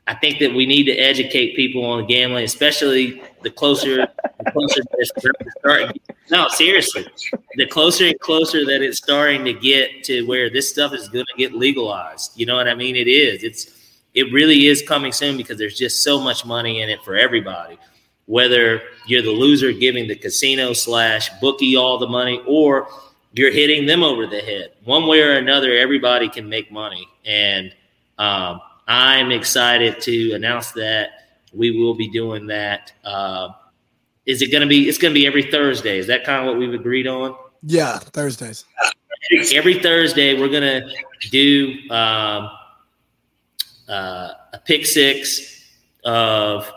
I think that we need to educate people on gambling, especially the closer, the closer it's starting. No, seriously, the closer and closer that it's starting to get to where this stuff is going to get legalized. You know what I mean? It is. It's. It really is coming soon because there's just so much money in it for everybody. Whether you're the loser giving the casino slash bookie all the money, or you're hitting them over the head. One way or another, everybody can make money. And um, I'm excited to announce that we will be doing that. Uh, is it going to be? It's going to be every Thursday. Is that kind of what we've agreed on? Yeah, Thursdays. Every Thursday, we're going to do um, uh, a pick six of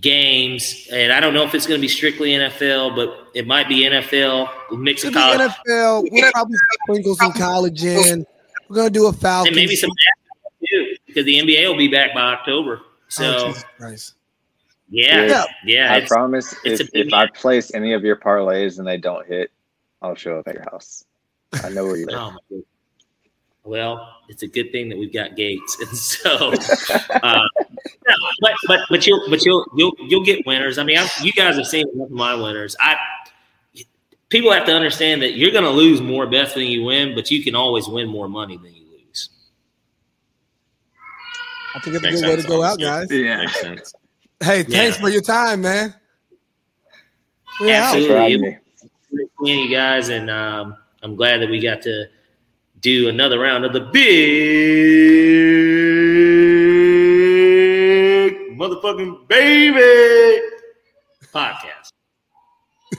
games, and I don't know if it's going to be strictly NFL, but it might be NFL mix of Could college NFL. We'll probably sprinkle some college in. We're gonna do a Falcons. and maybe some basketball too, because the NBA will be back by October. Oh, So Jesus yeah, Yeah. yeah, I promise if, if I place any of your parlays and they don't hit, I'll show up at your house. I know where you oh, live. My goodness. Well, it's a good thing that we've got Gates, and so, uh, no, but but but you'll but you'll you'll you'll get winners. I mean, I, you guys have seen enough of my winners. I people have to understand that you're going to lose more bets than you win, but you can always win more money than you lose. I think it's a Makes good way to go out, guys. Yeah. Makes sense. Hey, thanks Yeah. for your time, man. We're. Absolutely. Thanks for having me. Great seeing you guys, and um, I'm glad that we got to do another round of the big motherfucking baby podcast.